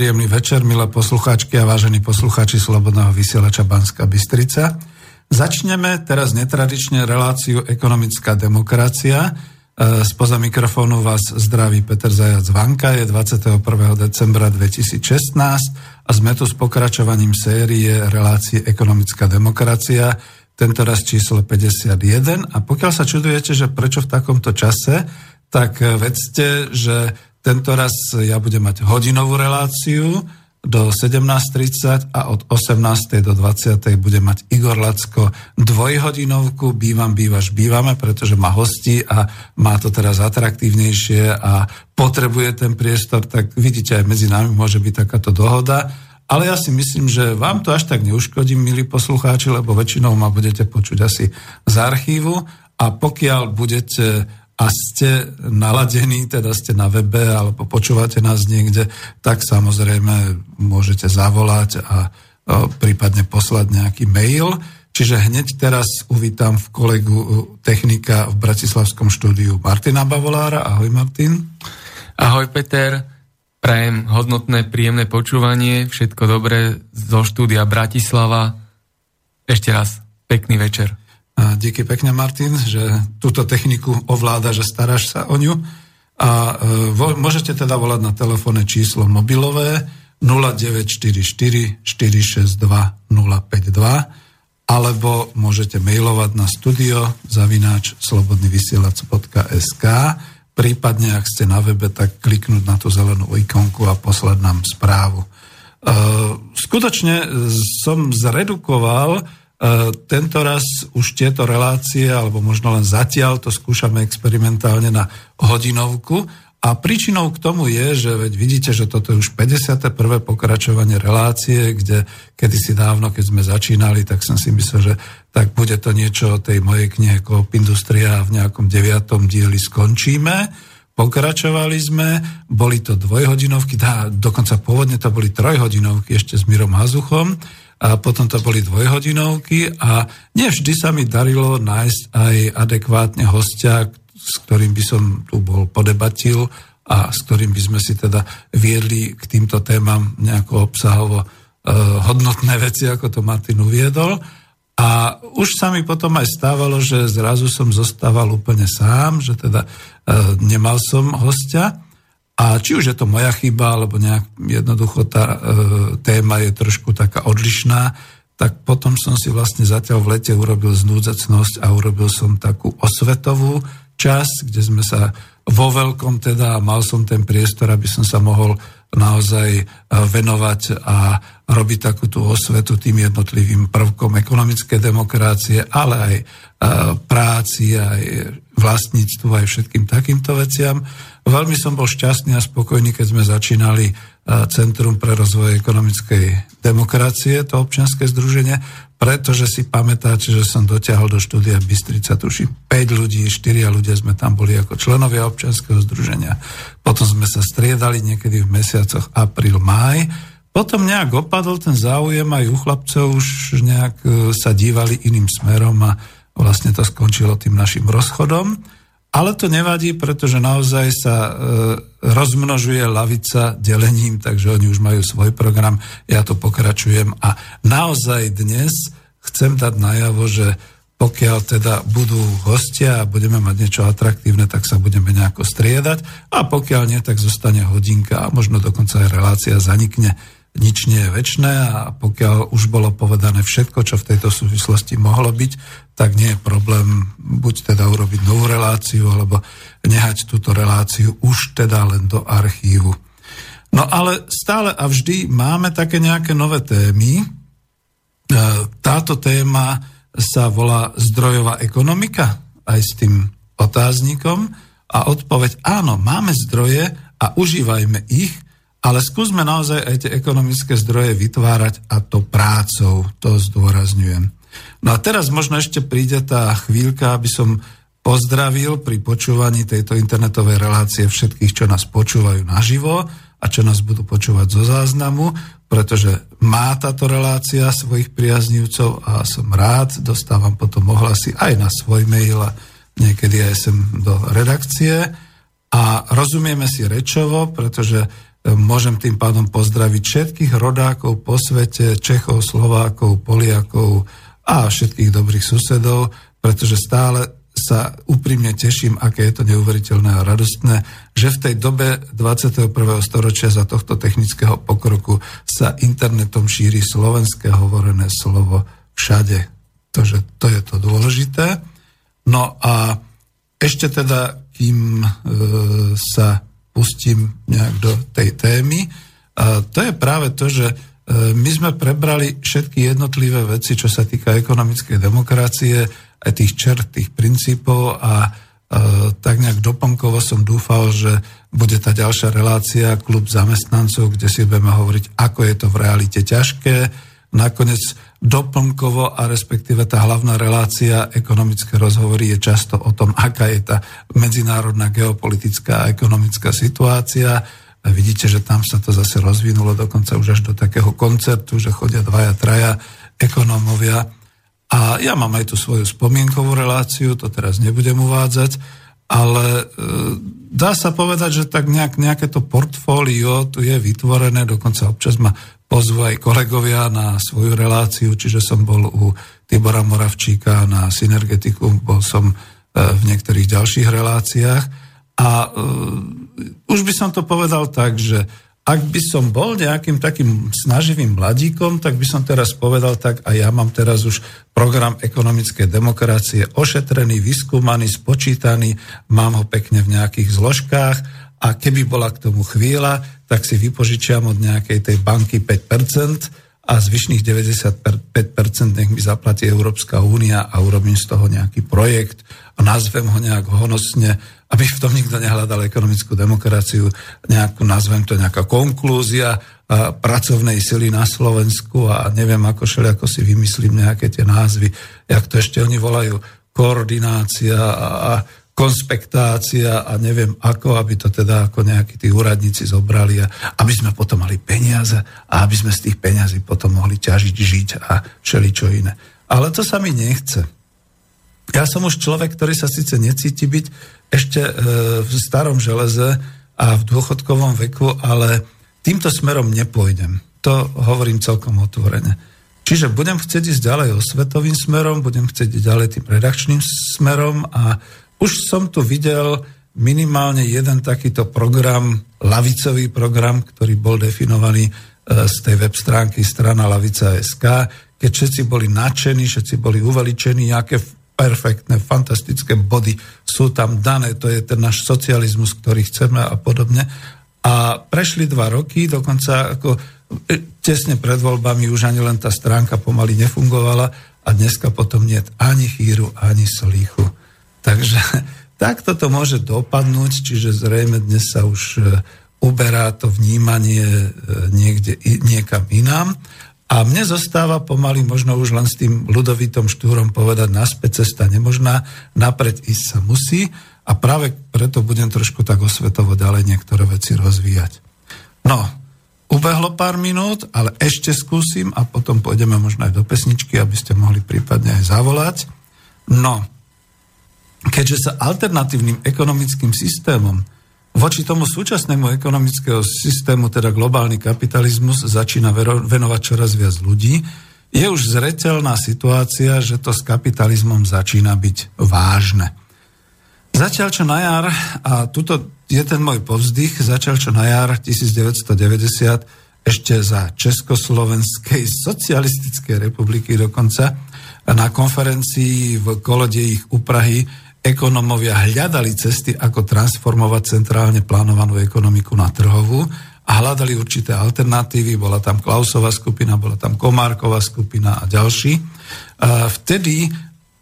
Príjemný večer, milé poslucháčky a vážení poslucháči Slobodného vysielača Banska Bystrica. Začneme teraz netradične reláciu Ekonomická demokracia. E, spoza mikrofónu vás zdraví Peter Zajac Vanka, je 21. decembra 2016 a sme tu s pokračovaním série relácie Ekonomická demokracia, tento raz číslo 51. A pokiaľ sa čudujete, že prečo v takomto čase, tak vedzte, že tento raz ja budem mať hodinovú reláciu do 17.30 a od 18. do 20. bude mať Igor Lacko dvojhodinovku Bývam, bývaš, bývame, pretože má hosti a má to teraz atraktívnejšie a potrebuje ten priestor, tak vidíte, aj medzi nami môže byť takáto dohoda. Ale ja si myslím, že vám to až tak neuškodí, milí poslucháči, lebo väčšinou ma budete počuť asi z archívu a pokiaľ budete a ste naladení, teda ste na webe alebo počúvate nás niekde, tak samozrejme môžete zavolať a prípadne poslať nejaký mail. Čiže hneď teraz uvítam v kolegu technika v Bratislavskom štúdiu Martina Bavolára. Ahoj Martin. Ahoj Peter. Prajem hodnotné, príjemné počúvanie. Všetko dobré zo štúdia Bratislava. Ešte raz pekný večer. A díky pekne, Martin, že túto techniku ovláda, že staráš sa o ňu. A e, vo, môžete teda volať na telefónne číslo mobilové 0944 462 052 alebo môžete mailovať na studio zavináč slobodnyvysielac.sk prípadne, ak ste na webe, tak kliknúť na tú zelenú ikonku a poslať nám správu. E, skutočne som zredukoval E, tento raz už tieto relácie, alebo možno len zatiaľ, to skúšame experimentálne na hodinovku. A príčinou k tomu je, že veď vidíte, že toto je už 51. pokračovanie relácie, kde kedysi dávno, keď sme začínali, tak som si myslel, že tak bude to niečo o tej mojej knihe Coop Industria v nejakom deviatom dieli skončíme. Pokračovali sme, boli to dvojhodinovky, dá, dokonca pôvodne to boli trojhodinovky ešte s Mirom Hazuchom a potom to boli dvojhodinovky a nevždy sa mi darilo nájsť aj adekvátne hostia, s ktorým by som tu bol podebatil a s ktorým by sme si teda viedli k týmto témam nejako obsahovo e, hodnotné veci, ako to Martin uviedol. A už sa mi potom aj stávalo, že zrazu som zostával úplne sám, že teda e, nemal som hostia. A či už je to moja chyba, alebo nejak jednoducho tá e, téma je trošku taká odlišná, tak potom som si vlastne zatiaľ v lete urobil znúdzecnosť a urobil som takú osvetovú časť, kde sme sa vo veľkom teda, mal som ten priestor, aby som sa mohol naozaj e, venovať a robiť takú tú osvetu tým jednotlivým prvkom ekonomické demokracie, ale aj e, práci, aj vlastníctvu, aj všetkým takýmto veciam. Veľmi som bol šťastný a spokojný, keď sme začínali e, Centrum pre rozvoj ekonomickej demokracie, to občianske združenie, pretože si pamätáte, že som dotiahol do štúdia Bystrica, tuším, 5 ľudí, 4 ľudia sme tam boli ako členovia občianskeho združenia. Potom sme sa striedali niekedy v mesiacoch apríl, máj, potom nejak opadol ten záujem, aj u chlapcov už nejak e, sa dívali iným smerom a vlastne to skončilo tým našim rozchodom. Ale to nevadí, pretože naozaj sa e, rozmnožuje lavica delením, takže oni už majú svoj program, ja to pokračujem. A naozaj dnes chcem dať najavo, že pokiaľ teda budú hostia a budeme mať niečo atraktívne, tak sa budeme nejako striedať. A pokiaľ nie, tak zostane hodinka a možno dokonca aj relácia zanikne nič nie je väčné a pokiaľ už bolo povedané všetko, čo v tejto súvislosti mohlo byť, tak nie je problém buď teda urobiť novú reláciu, alebo nehať túto reláciu už teda len do archívu. No ale stále a vždy máme také nejaké nové témy. E, táto téma sa volá zdrojová ekonomika, aj s tým otáznikom. A odpoveď áno, máme zdroje a užívajme ich – ale skúsme naozaj aj tie ekonomické zdroje vytvárať a to prácou, to zdôrazňujem. No a teraz možno ešte príde tá chvíľka, aby som pozdravil pri počúvaní tejto internetovej relácie všetkých, čo nás počúvajú naživo a čo nás budú počúvať zo záznamu, pretože má táto relácia svojich priaznívcov a som rád, dostávam potom ohlasy aj na svoj mail a niekedy aj sem do redakcie a rozumieme si rečovo, pretože Môžem tým pádom pozdraviť všetkých rodákov po svete, Čechov, Slovákov, Poliakov a všetkých dobrých susedov, pretože stále sa úprimne teším, aké je to neuveriteľné a radostné, že v tej dobe 21. storočia za tohto technického pokroku sa internetom šíri slovenské hovorené slovo všade. To, že to je to dôležité. No a ešte teda, kým e, sa pustím nejak do tej témy. A to je práve to, že e, my sme prebrali všetky jednotlivé veci, čo sa týka ekonomickej demokracie, aj tých čert, tých princípov a e, tak nejak doplnkovo som dúfal, že bude tá ďalšia relácia, klub zamestnancov, kde si budeme hovoriť, ako je to v realite ťažké, Nakoniec doplnkovo a respektíve tá hlavná relácia ekonomické rozhovory je často o tom, aká je tá medzinárodná geopolitická a ekonomická situácia. A vidíte, že tam sa to zase rozvinulo dokonca už až do takého koncertu, že chodia dvaja, traja ekonómovia. A ja mám aj tú svoju spomienkovú reláciu, to teraz nebudem uvádzať, ale e, dá sa povedať, že tak nejak, nejaké to portfólio tu je vytvorené, dokonca občas ma pozvu aj kolegovia na svoju reláciu, čiže som bol u Tibora Moravčíka na Synergetiku, bol som e, v niektorých ďalších reláciách. A uh, už by som to povedal tak, že ak by som bol nejakým takým snaživým mladíkom, tak by som teraz povedal tak, a ja mám teraz už program ekonomickej demokracie ošetrený, vyskúmaný, spočítaný, mám ho pekne v nejakých zložkách a keby bola k tomu chvíľa, tak si vypožičiam od nejakej tej banky 5% a zvyšných 95% nech mi zaplatí Európska únia a urobím z toho nejaký projekt a nazvem ho nejak honosne, aby v tom nikto nehľadal ekonomickú demokraciu, nejakú, nazvem to nejaká konklúzia pracovnej sily na Slovensku a neviem, ako ako si vymyslím nejaké tie názvy, jak to ešte oni volajú, koordinácia a, a konspektácia a neviem ako, aby to teda ako nejakí tí úradníci zobrali a aby sme potom mali peniaze a aby sme z tých peniazí potom mohli ťažiť, žiť a čo iné. Ale to sa mi nechce. Ja som už človek, ktorý sa síce necíti byť ešte e, v starom železe a v dôchodkovom veku, ale týmto smerom nepôjdem. To hovorím celkom otvorene. Čiže budem chcieť ísť ďalej osvetovým smerom, budem chcieť ísť ďalej tým redakčným smerom a už som tu videl minimálne jeden takýto program, lavicový program, ktorý bol definovaný e, z tej web stránky strana lavica.sk, keď všetci boli nadšení, všetci boli uveličení, aké perfektné, fantastické body sú tam dané, to je ten náš socializmus, ktorý chceme a podobne. A prešli dva roky, dokonca ako e, tesne pred voľbami už ani len tá stránka pomaly nefungovala a dneska potom nie ani chýru, ani slíchu. Takže takto to môže dopadnúť, čiže zrejme dnes sa už e, uberá to vnímanie e, niekde, niekam inám. A mne zostáva pomaly možno už len s tým ľudovitom štúrom povedať, naspäť cesta nemožná, napreď ísť sa musí a práve preto budem trošku tak osvetovo ďalej niektoré veci rozvíjať. No, Ubehlo pár minút, ale ešte skúsim a potom pôjdeme možno aj do pesničky, aby ste mohli prípadne aj zavolať. No, keďže sa alternatívnym ekonomickým systémom voči tomu súčasnému ekonomického systému, teda globálny kapitalizmus, začína venovať čoraz viac ľudí, je už zretelná situácia, že to s kapitalizmom začína byť vážne. Zatiaľ čo na jar, a tuto je ten môj povzdych, začal čo na jar 1990 ešte za Československej socialistickej republiky dokonca na konferencii v kolode ich u Prahy ekonomovia hľadali cesty, ako transformovať centrálne plánovanú ekonomiku na trhovú a hľadali určité alternatívy. Bola tam Klausová skupina, bola tam Komárková skupina a ďalší. Vtedy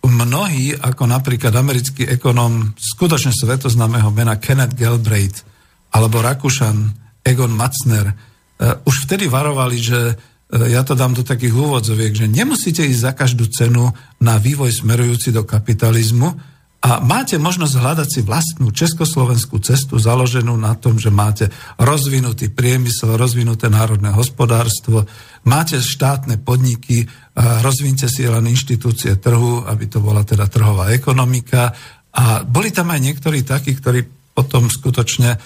mnohí, ako napríklad americký ekonom skutočne svetoznámeho mena Kenneth Galbraith alebo Rakúšan Egon Matzner, uh, už vtedy varovali, že uh, ja to dám do takých úvodzoviek, že nemusíte ísť za každú cenu na vývoj smerujúci do kapitalizmu, a máte možnosť hľadať si vlastnú československú cestu založenú na tom, že máte rozvinutý priemysel, rozvinuté národné hospodárstvo, máte štátne podniky, rozvinte si len inštitúcie trhu, aby to bola teda trhová ekonomika. A boli tam aj niektorí takí, ktorí potom skutočne e,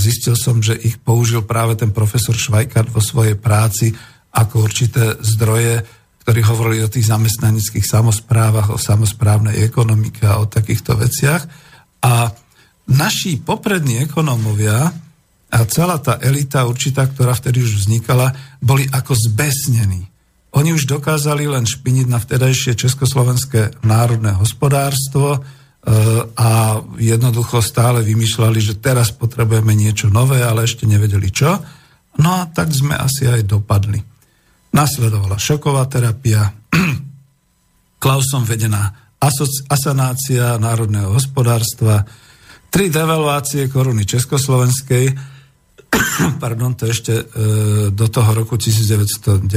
zistil som, že ich použil práve ten profesor Švajkart vo svojej práci ako určité zdroje ktorí hovorili o tých zamestnaneckých samozprávach, o samozprávnej ekonomike a o takýchto veciach. A naši poprední ekonómovia a celá tá elita určitá, ktorá vtedy už vznikala, boli ako zbesnení. Oni už dokázali len špiniť na vtedajšie československé národné hospodárstvo e, a jednoducho stále vymýšľali, že teraz potrebujeme niečo nové, ale ešte nevedeli čo. No a tak sme asi aj dopadli. Nasledovala šoková terapia, Klausom vedená asanácia národného hospodárstva, tri devaluácie koruny Československej, pardon, to ešte e, do toho roku 1993,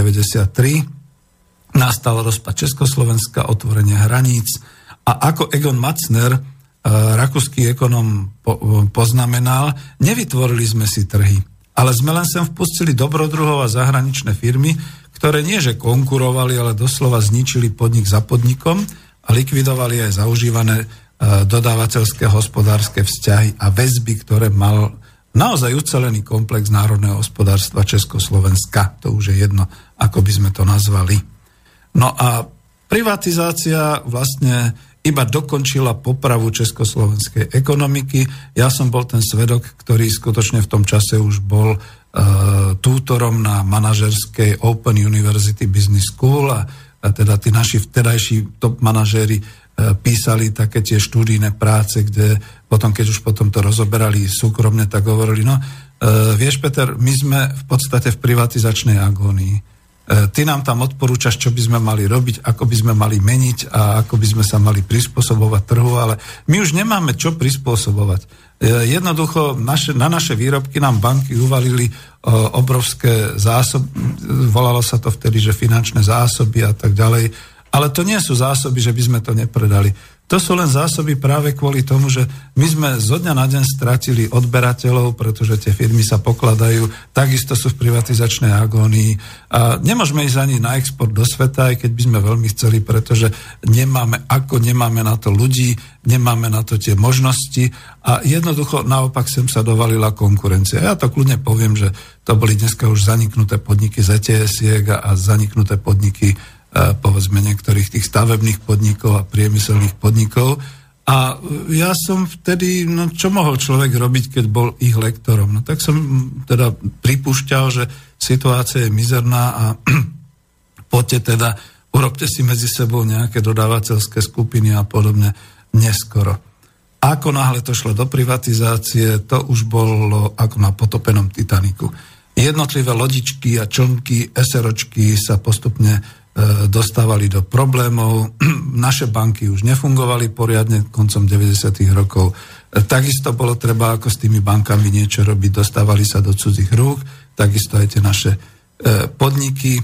nastal rozpad Československa, otvorenie hraníc. A ako Egon Matzner, e, rakúsky ekonom, po, poznamenal, nevytvorili sme si trhy, ale sme len sem vpustili dobrodruhov a zahraničné firmy, ktoré nie že konkurovali, ale doslova zničili podnik za podnikom a likvidovali aj zaužívané e, dodávateľské hospodárske vzťahy a väzby, ktoré mal naozaj ucelený komplex národného hospodárstva Československa. To už je jedno, ako by sme to nazvali. No a privatizácia vlastne iba dokončila popravu československej ekonomiky. Ja som bol ten svedok, ktorý skutočne v tom čase už bol uh, tútorom na manažerskej Open University Business School a, a teda tí naši vtedajší top manažéri uh, písali také tie štúdijné práce, kde potom, keď už potom to rozoberali súkromne, tak hovorili, no uh, vieš Peter, my sme v podstate v privatizačnej agónii. Ty nám tam odporúčaš, čo by sme mali robiť, ako by sme mali meniť a ako by sme sa mali prispôsobovať trhu, ale my už nemáme čo prispôsobovať. E, jednoducho naše, na naše výrobky nám banky uvalili e, obrovské zásoby, volalo sa to vtedy, že finančné zásoby a tak ďalej, ale to nie sú zásoby, že by sme to nepredali. To sú len zásoby práve kvôli tomu, že my sme zo dňa na deň stratili odberateľov, pretože tie firmy sa pokladajú, takisto sú v privatizačnej agónii a nemôžeme ísť ani na export do sveta, aj keď by sme veľmi chceli, pretože nemáme ako, nemáme na to ľudí, nemáme na to tie možnosti a jednoducho naopak sem sa dovalila konkurencia. Ja to kľudne poviem, že to boli dneska už zaniknuté podniky z ets a zaniknuté podniky povedzme niektorých tých stavebných podnikov a priemyselných podnikov. A ja som vtedy, no čo mohol človek robiť, keď bol ich lektorom? No tak som teda pripúšťal, že situácia je mizerná a poďte teda, urobte si medzi sebou nejaké dodávateľské skupiny a podobne neskoro. Ako náhle to šlo do privatizácie, to už bolo ako na potopenom Titaniku. Jednotlivé lodičky a člnky, eseročky sa postupne E, dostávali do problémov. Naše banky už nefungovali poriadne koncom 90. rokov. E, takisto bolo treba ako s tými bankami niečo robiť, dostávali sa do cudzích rúk, takisto aj tie naše e, podniky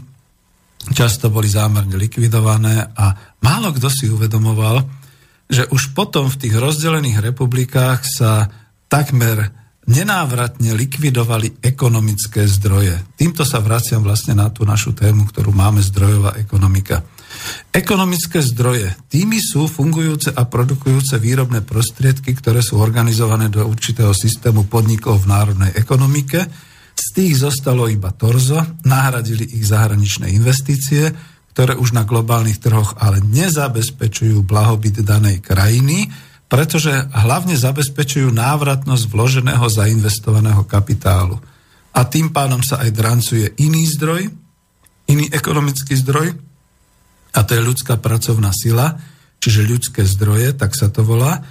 často boli zámerne likvidované a málo kto si uvedomoval, že už potom v tých rozdelených republikách sa takmer nenávratne likvidovali ekonomické zdroje. Týmto sa vraciam vlastne na tú našu tému, ktorú máme zdrojová ekonomika. Ekonomické zdroje. Tými sú fungujúce a produkujúce výrobné prostriedky, ktoré sú organizované do určitého systému podnikov v národnej ekonomike. Z tých zostalo iba torzo, nahradili ich zahraničné investície, ktoré už na globálnych trhoch ale nezabezpečujú blahobyt danej krajiny, pretože hlavne zabezpečujú návratnosť vloženého zainvestovaného kapitálu. A tým pádom sa aj drancuje iný zdroj, iný ekonomický zdroj, a to je ľudská pracovná sila, čiže ľudské zdroje, tak sa to volá.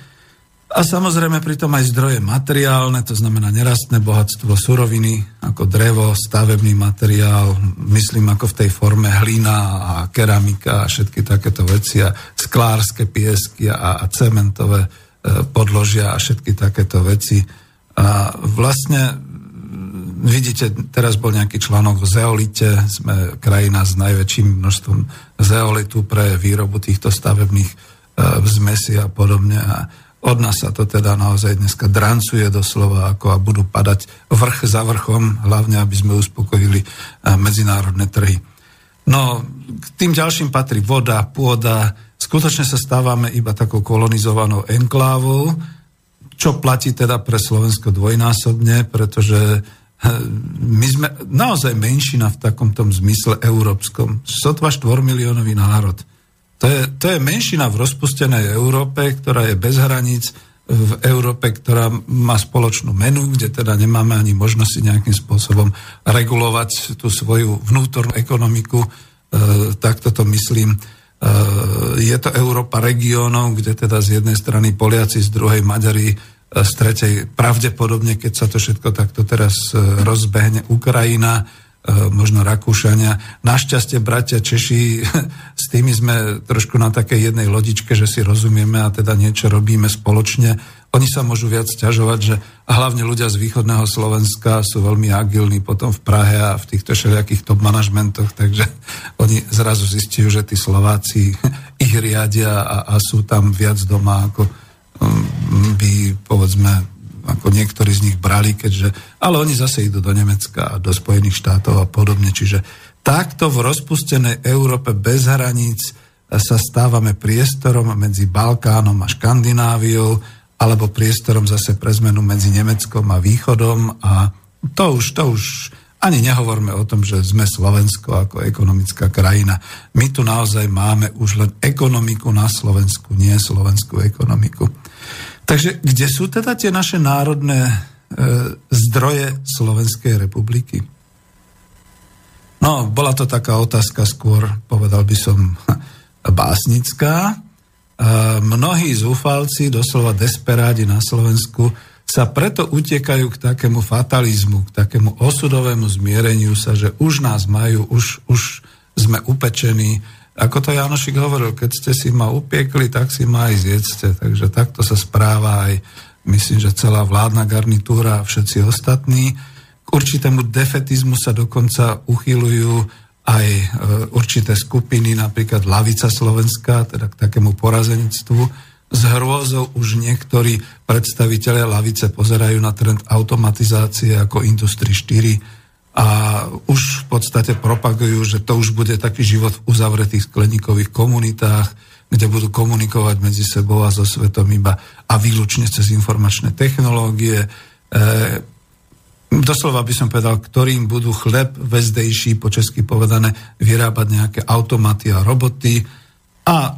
A samozrejme pritom aj zdroje materiálne, to znamená nerastné bohatstvo, suroviny ako drevo, stavebný materiál, myslím ako v tej forme hlina a keramika a všetky takéto veci a sklárske piesky a, a cementové e, podložia a všetky takéto veci. A vlastne vidíte, teraz bol nejaký článok v zeolite, sme krajina s najväčším množstvom zeolitu pre výrobu týchto stavebných e, vzmesí a podobne. A od nás sa to teda naozaj dneska drancuje doslova, ako a budú padať vrch za vrchom, hlavne aby sme uspokojili e, medzinárodné trhy. No, k tým ďalším patrí voda, pôda. Skutočne sa stávame iba takou kolonizovanou enklávou, čo platí teda pre Slovensko dvojnásobne, pretože my sme naozaj menšina v takom tom zmysle európskom. Sotva 4 miliónový národ. To je, to je menšina v rozpustenej Európe, ktorá je bez hraníc, v Európe, ktorá má spoločnú menu, kde teda nemáme ani možnosť si nejakým spôsobom regulovať tú svoju vnútornú ekonomiku, e, takto to myslím. E, je to Európa regiónov, kde teda z jednej strany Poliaci, z druhej Maďari, z tretej pravdepodobne, keď sa to všetko takto teraz e, rozbehne, Ukrajina, e, možno Rakúšania. Našťastie, bratia Češi, s tými sme trošku na takej jednej lodičke, že si rozumieme a teda niečo robíme spoločne. Oni sa môžu viac ťažovať, že a hlavne ľudia z východného Slovenska sú veľmi agilní potom v Prahe a v týchto všelijakých top manažmentoch, takže oni zrazu zistujú, že tí Slováci ich riadia a, a sú tam viac doma ako by, povedzme, ako niektorí z nich brali, keďže, ale oni zase idú do Nemecka a do Spojených štátov a podobne. Čiže takto v rozpustenej Európe bez hraníc sa stávame priestorom medzi Balkánom a Škandináviou, alebo priestorom zase pre zmenu medzi Nemeckom a Východom a to už, to už ani nehovorme o tom, že sme Slovensko ako ekonomická krajina. My tu naozaj máme už len ekonomiku na Slovensku, nie slovenskú ekonomiku. Takže kde sú teda tie naše národné e, zdroje Slovenskej republiky? No, bola to taká otázka skôr, povedal by som, básnická. E, mnohí zúfalci, doslova desperádi na Slovensku, sa preto utekajú k takému fatalizmu, k takému osudovému zmiereniu sa, že už nás majú, už, už sme upečení, ako to Janošik hovoril, keď ste si ma upiekli, tak si ma aj zjedzte. Takže takto sa správa aj, myslím, že celá vládna garnitúra a všetci ostatní. K určitému defetizmu sa dokonca uchylujú aj e, určité skupiny, napríklad Lavica Slovenska, teda k takému porazenictvu. S hrôzou už niektorí predstaviteľe Lavice pozerajú na trend automatizácie ako Industry 4, a už v podstate propagujú, že to už bude taký život v uzavretých skleníkových komunitách, kde budú komunikovať medzi sebou a so svetom iba a výlučne cez informačné technológie. E, doslova by som povedal, ktorým budú chleb vezdejší, po česky povedané, vyrábať nejaké automaty a roboty a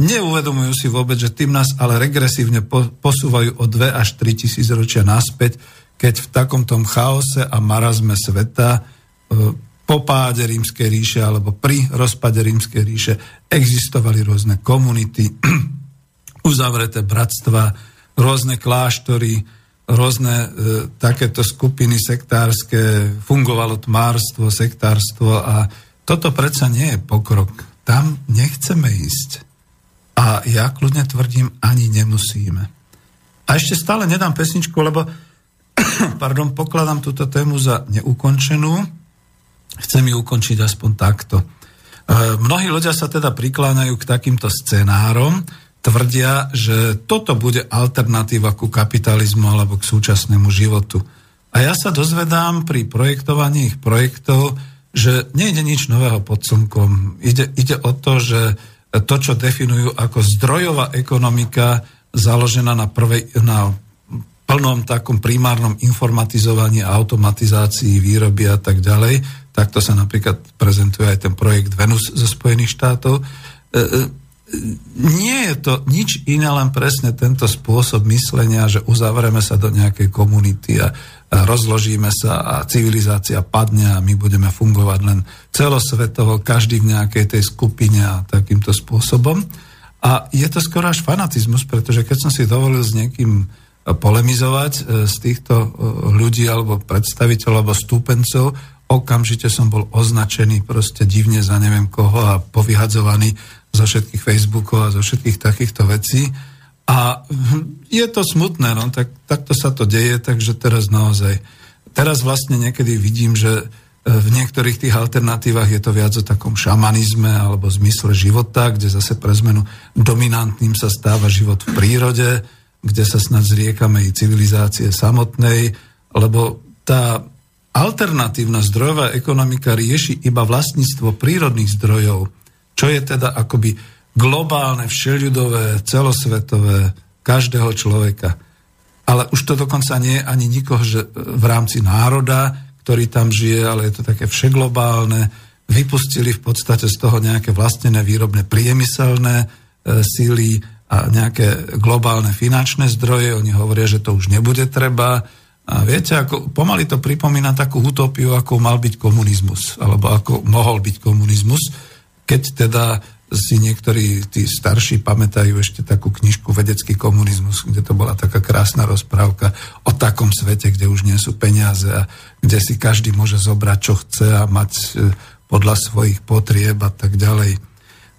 neuvedomujú si vôbec, že tým nás ale regresívne posúvajú o 2 až 3 tisíc ročia naspäť, keď v takom tom chaose a marazme sveta e, po páde rímskej ríše alebo pri rozpade rímskej ríše existovali rôzne komunity, uzavreté bratstva, rôzne kláštory, rôzne e, takéto skupiny sektárske, fungovalo tmárstvo, sektárstvo a toto predsa nie je pokrok. Tam nechceme ísť. A ja kľudne tvrdím, ani nemusíme. A ešte stále nedám pesničku, lebo pardon, pokladám túto tému za neukončenú. Chcem ju ukončiť aspoň takto. E, mnohí ľudia sa teda prikláňajú k takýmto scenárom, tvrdia, že toto bude alternatíva ku kapitalizmu alebo k súčasnému životu. A ja sa dozvedám pri projektovaní ich projektov, že nejde nič nového pod slnkom. Ide, ide o to, že to, čo definujú ako zdrojová ekonomika, založená na, prvej, na plnom takom primárnom informatizovaní a automatizácii výroby a tak ďalej. Takto sa napríklad prezentuje aj ten projekt Venus zo Spojených štátov. E, e, nie je to nič iné, len presne tento spôsob myslenia, že uzavreme sa do nejakej komunity a rozložíme sa a civilizácia padne a my budeme fungovať len celosvetovo, každý v nejakej tej skupine a takýmto spôsobom. A je to skoro až fanatizmus, pretože keď som si dovolil s niekým polemizovať e, z týchto e, ľudí alebo predstaviteľov alebo stúpencov, okamžite som bol označený proste divne za neviem koho a povyhadzovaný zo všetkých Facebookov a zo všetkých takýchto vecí. A je to smutné, no, tak, takto sa to deje, takže teraz naozaj, teraz vlastne niekedy vidím, že e, v niektorých tých alternatívach je to viac o takom šamanizme alebo zmysle života, kde zase pre zmenu dominantným sa stáva život v prírode, kde sa snad zriekame i civilizácie samotnej, lebo tá alternatívna zdrojová ekonomika rieši iba vlastníctvo prírodných zdrojov, čo je teda akoby globálne, všeľudové, celosvetové, každého človeka. Ale už to dokonca nie je ani nikoho, že v rámci národa, ktorý tam žije, ale je to také všeglobálne. Vypustili v podstate z toho nejaké vlastnené výrobné priemyselné e, síly, a nejaké globálne finančné zdroje, oni hovoria, že to už nebude treba. A viete, ako, pomaly to pripomína takú utopiu, ako mal byť komunizmus, alebo ako mohol byť komunizmus, keď teda si niektorí tí starší pamätajú ešte takú knižku Vedecký komunizmus, kde to bola taká krásna rozprávka o takom svete, kde už nie sú peniaze a kde si každý môže zobrať, čo chce a mať e, podľa svojich potrieb a tak ďalej.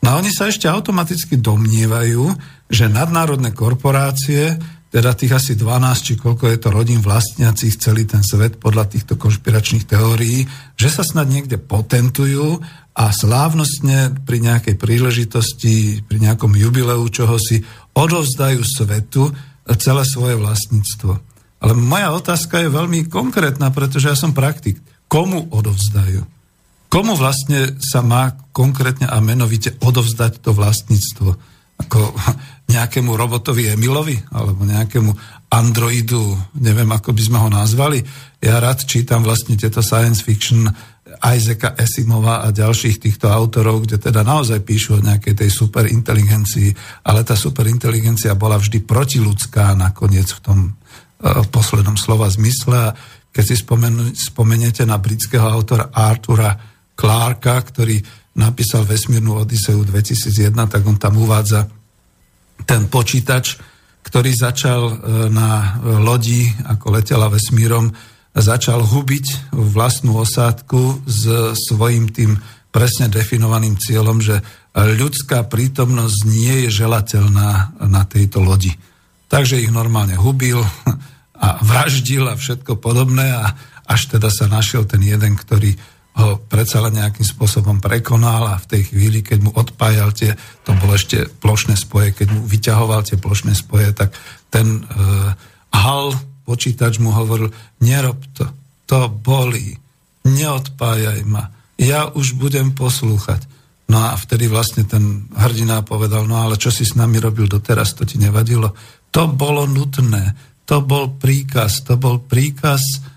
No a oni sa ešte automaticky domnievajú, že nadnárodné korporácie, teda tých asi 12, či koľko je to rodín vlastniacich celý ten svet podľa týchto konšpiračných teórií, že sa snad niekde potentujú a slávnostne pri nejakej príležitosti, pri nejakom jubileu čohosi odovzdajú svetu celé svoje vlastníctvo. Ale moja otázka je veľmi konkrétna, pretože ja som praktik. Komu odovzdajú? Komu vlastne sa má konkrétne a menovite odovzdať to vlastníctvo? Ako nejakému robotovi Emilovi alebo nejakému androidu, neviem ako by sme ho nazvali. Ja rád čítam vlastne tieto science fiction Isaaca Esimova a ďalších týchto autorov, kde teda naozaj píšu o nejakej tej superinteligencii, ale tá superinteligencia bola vždy protiludská nakoniec v tom uh, poslednom slova zmysle. A keď si spomenu, spomeniete na britského autora Artura Clarka, ktorý napísal Vesmírnu Odiseu 2001, tak on tam uvádza ten počítač, ktorý začal e, na lodi, ako letela vesmírom, začal hubiť vlastnú osádku s svojím tým presne definovaným cieľom, že ľudská prítomnosť nie je želateľná na tejto lodi. Takže ich normálne hubil a vraždil a všetko podobné a až teda sa našiel ten jeden, ktorý ho predsa len nejakým spôsobom prekonal a v tej chvíli, keď mu odpájal tie, to bolo ešte plošné spoje, keď mu vyťahoval tie plošné spoje, tak ten uh, hal počítač mu hovoril, nerob to, to bolí, neodpájaj ma, ja už budem poslúchať. No a vtedy vlastne ten hrdina povedal, no ale čo si s nami robil doteraz, to ti nevadilo. To bolo nutné, to bol príkaz, to bol príkaz E,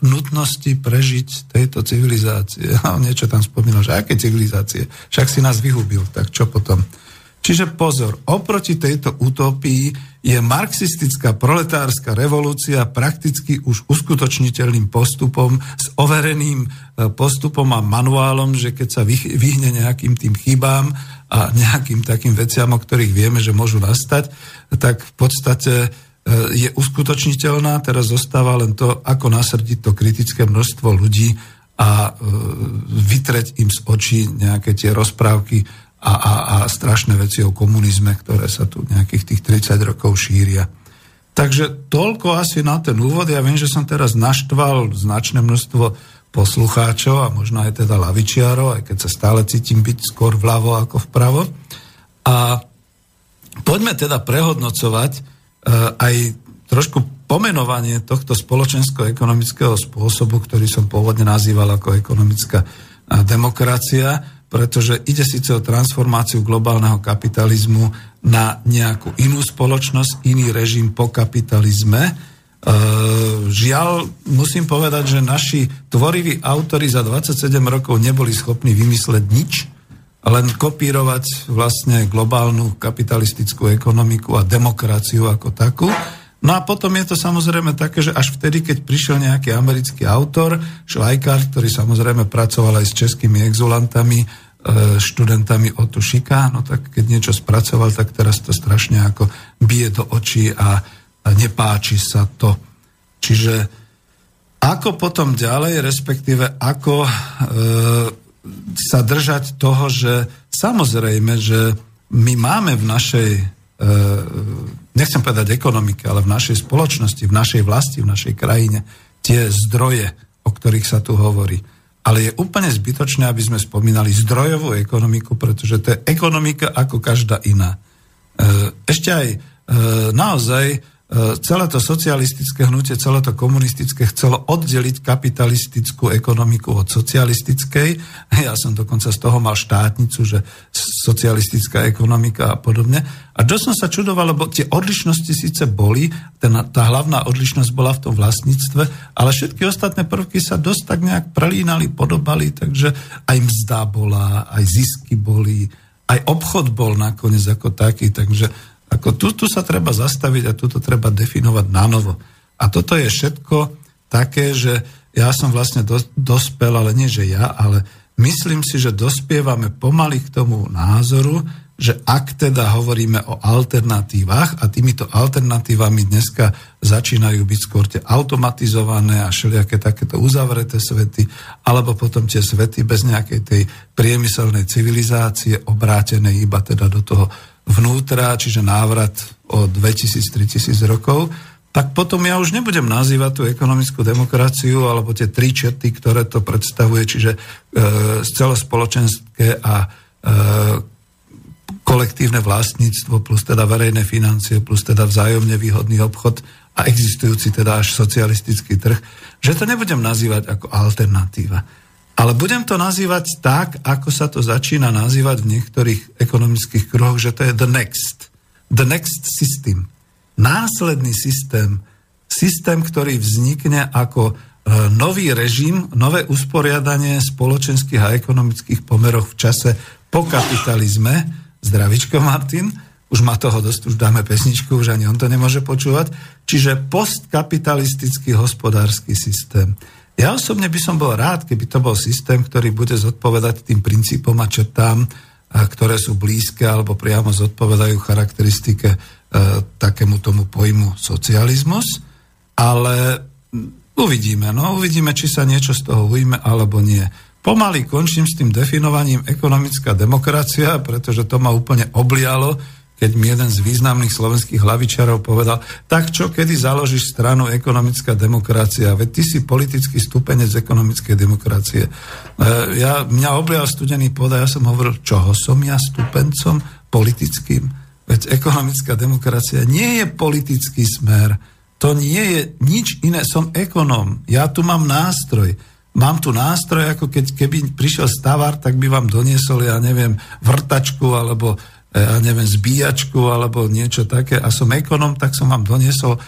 nutnosti prežiť tejto civilizácie. A on niečo tam spomínal, že aké civilizácie? Však si nás vyhubil, tak čo potom? Čiže pozor, oproti tejto utopii je marxistická proletárska revolúcia prakticky už uskutočniteľným postupom s overeným e, postupom a manuálom, že keď sa vyhne nejakým tým chybám a nejakým takým veciam, o ktorých vieme, že môžu nastať, tak v podstate je uskutočniteľná, teraz zostáva len to, ako nasrdiť to kritické množstvo ľudí a e, vytreť im z očí nejaké tie rozprávky a, a, a strašné veci o komunizme, ktoré sa tu nejakých tých 30 rokov šíria. Takže toľko asi na ten úvod. Ja viem, že som teraz naštval značné množstvo poslucháčov a možno aj teda lavičiarov, aj keď sa stále cítim byť skôr vľavo ako vpravo. A poďme teda prehodnocovať e, aj trošku pomenovanie tohto spoločensko-ekonomického spôsobu, ktorý som pôvodne nazýval ako ekonomická demokracia, pretože ide síce o transformáciu globálneho kapitalizmu na nejakú inú spoločnosť, iný režim po kapitalizme. E, žiaľ, musím povedať, že naši tvoriví autory za 27 rokov neboli schopní vymysleť nič, len kopírovať vlastne globálnu kapitalistickú ekonomiku a demokraciu ako takú. No a potom je to samozrejme také, že až vtedy, keď prišiel nejaký americký autor, Švajkár, ktorý samozrejme pracoval aj s českými exulantami, e, študentami od Tušika, no tak keď niečo spracoval, tak teraz to strašne ako bije do očí a, a nepáči sa to. Čiže ako potom ďalej, respektíve ako e, sa držať toho, že samozrejme, že my máme v našej E, nechcem povedať ekonomike, ale v našej spoločnosti, v našej vlasti, v našej krajine tie zdroje, o ktorých sa tu hovorí. Ale je úplne zbytočné, aby sme spomínali zdrojovú ekonomiku, pretože to je ekonomika ako každá iná. E, ešte aj e, naozaj celé to socialistické hnutie, celé to komunistické chcelo oddeliť kapitalistickú ekonomiku od socialistickej. Ja som dokonca z toho mal štátnicu, že socialistická ekonomika a podobne. A dosť som sa čudoval, lebo tie odlišnosti síce boli, ten, tá hlavná odlišnosť bola v tom vlastníctve, ale všetky ostatné prvky sa dosť tak nejak prelínali, podobali, takže aj mzda bola, aj zisky boli, aj obchod bol nakoniec ako taký, takže ako tu, tu sa treba zastaviť a tuto treba definovať na novo. A toto je všetko také, že ja som vlastne do, dospel, ale nie že ja, ale myslím si, že dospievame pomaly k tomu názoru, že ak teda hovoríme o alternatívach a týmito alternatívami dneska začínajú byť skôr tie automatizované a všelijaké takéto uzavreté svety, alebo potom tie svety bez nejakej tej priemyselnej civilizácie obrátenej iba teda do toho vnútra, čiže návrat o 2000-3000 rokov, tak potom ja už nebudem nazývať tú ekonomickú demokraciu alebo tie tri čety, ktoré to predstavuje, čiže e, celospoločenské a e, kolektívne vlastníctvo plus teda verejné financie plus teda vzájomne výhodný obchod a existujúci teda až socialistický trh, že to nebudem nazývať ako alternatíva. Ale budem to nazývať tak, ako sa to začína nazývať v niektorých ekonomických kruhoch, že to je the next. The next system. Následný systém. Systém, ktorý vznikne ako e, nový režim, nové usporiadanie spoločenských a ekonomických pomerov v čase po kapitalizme. Zdravičko, Martin. Už má toho dosť, už dáme pesničku, už ani on to nemôže počúvať. Čiže postkapitalistický hospodársky systém. Ja osobne by som bol rád, keby to bol systém, ktorý bude zodpovedať tým princípom a četám, ktoré sú blízke alebo priamo zodpovedajú charakteristike e, takému tomu pojmu socializmus, ale uvidíme, no uvidíme, či sa niečo z toho ujme alebo nie. Pomaly končím s tým definovaním ekonomická demokracia, pretože to ma úplne oblialo, keď mi jeden z významných slovenských hlavičarov povedal, tak čo, kedy založíš stranu ekonomická demokracia? Veď ty si politický stupenec ekonomickej demokracie. E, ja, mňa oblial studený pod a ja som hovoril, čoho som ja stupencom politickým? Veď ekonomická demokracia nie je politický smer. To nie je nič iné. Som ekonóm. Ja tu mám nástroj. Mám tu nástroj, ako keď keby prišiel stavár, tak by vám doniesol, ja neviem, vrtačku alebo ja neviem, zbíjačku alebo niečo také a som ekonom, tak som vám doniesol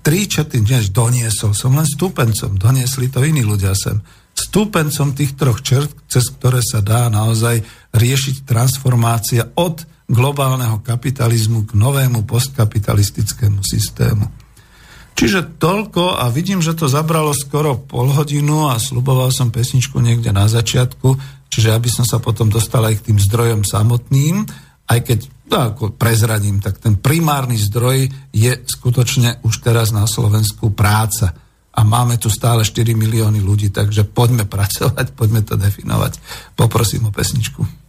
tri čety, než doniesol, som len stúpencom, doniesli to iní ľudia sem. Stúpencom tých troch čert, cez ktoré sa dá naozaj riešiť transformácia od globálneho kapitalizmu k novému postkapitalistickému systému. Čiže toľko a vidím, že to zabralo skoro pol hodinu a sluboval som pesničku niekde na začiatku, čiže aby som sa potom dostal aj k tým zdrojom samotným aj keď no, ako prezradím, tak ten primárny zdroj je skutočne už teraz na Slovensku práca. A máme tu stále 4 milióny ľudí, takže poďme pracovať, poďme to definovať. Poprosím o pesničku.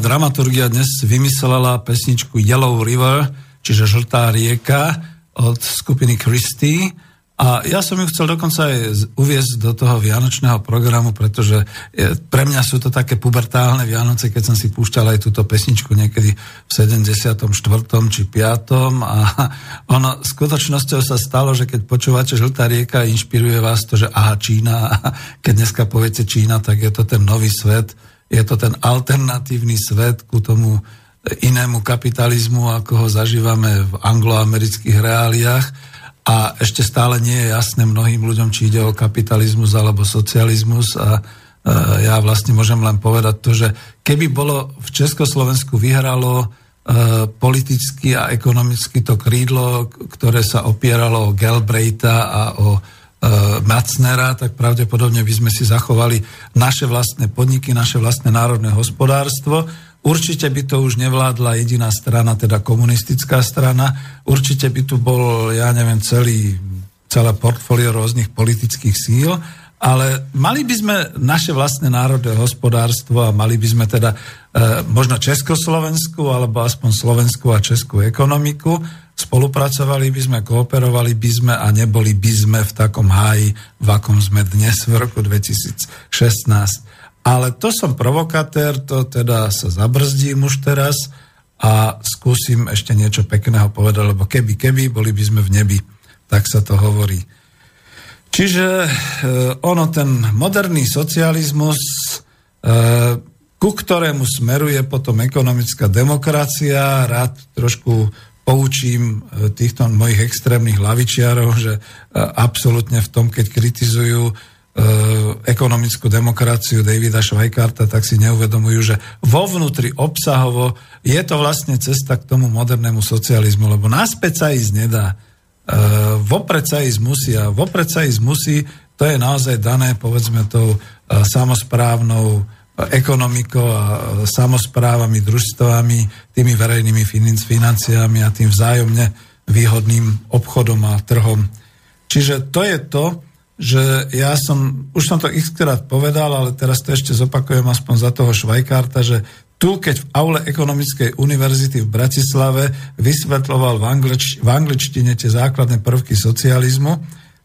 Dramaturgia dnes vymyslela pesničku Yellow River, čiže Žltá rieka od skupiny Christie a ja som ju chcel dokonca aj uviezť do toho vianočného programu, pretože pre mňa sú to také pubertálne Vianoce, keď som si púšťal aj túto pesničku niekedy v 74. či 5. A ono skutočnosťou sa stalo, že keď počúvate Žltá rieka, inšpiruje vás to, že aha, Čína. Keď dneska poviete Čína, tak je to ten nový svet, je to ten alternatívny svet ku tomu inému kapitalizmu, ako ho zažívame v angloamerických reáliách. A ešte stále nie je jasné mnohým ľuďom, či ide o kapitalizmus alebo socializmus. A e, ja vlastne môžem len povedať to, že keby bolo v Československu vyhralo e, politicky a ekonomicky to krídlo, ktoré sa opieralo o Gelbreita a o Macnera, tak pravdepodobne by sme si zachovali naše vlastné podniky, naše vlastné národné hospodárstvo Určite by to už nevládla jediná strana, teda komunistická strana. Určite by tu bol, ja neviem, celý, celé portfólio rôznych politických síl, ale mali by sme naše vlastné národné hospodárstvo a mali by sme teda e, možno Československu alebo aspoň Slovensku a Českú ekonomiku. Spolupracovali by sme, kooperovali by sme a neboli by sme v takom háji, v akom sme dnes v roku 2016. Ale to som provokatér, to teda sa zabrzdím už teraz a skúsim ešte niečo pekného povedať, lebo keby, keby, boli by sme v nebi. Tak sa to hovorí. Čiže e, ono, ten moderný socializmus, e, ku ktorému smeruje potom ekonomická demokracia, rád trošku poučím e, týchto mojich extrémnych lavičiarov, že e, absolútne v tom, keď kritizujú E, ekonomickú demokraciu Davida Švajkarta, tak si neuvedomujú, že vo vnútri obsahovo je to vlastne cesta k tomu modernému socializmu, lebo naspäť sa ísť nedá. Vopred sa ísť musí a vopred sa ísť musí, to je naozaj dané, povedzme, tou samozprávnou ekonomikou a samozprávami, družstvami, tými verejnými financiami a tým vzájomne výhodným obchodom a trhom. Čiže to je to, že ja som, už som to x krát povedal, ale teraz to ešte zopakujem aspoň za toho Švajkárta, že tu, keď v aule Ekonomickej univerzity v Bratislave vysvetloval v, anglič, v angličtine tie základné prvky socializmu,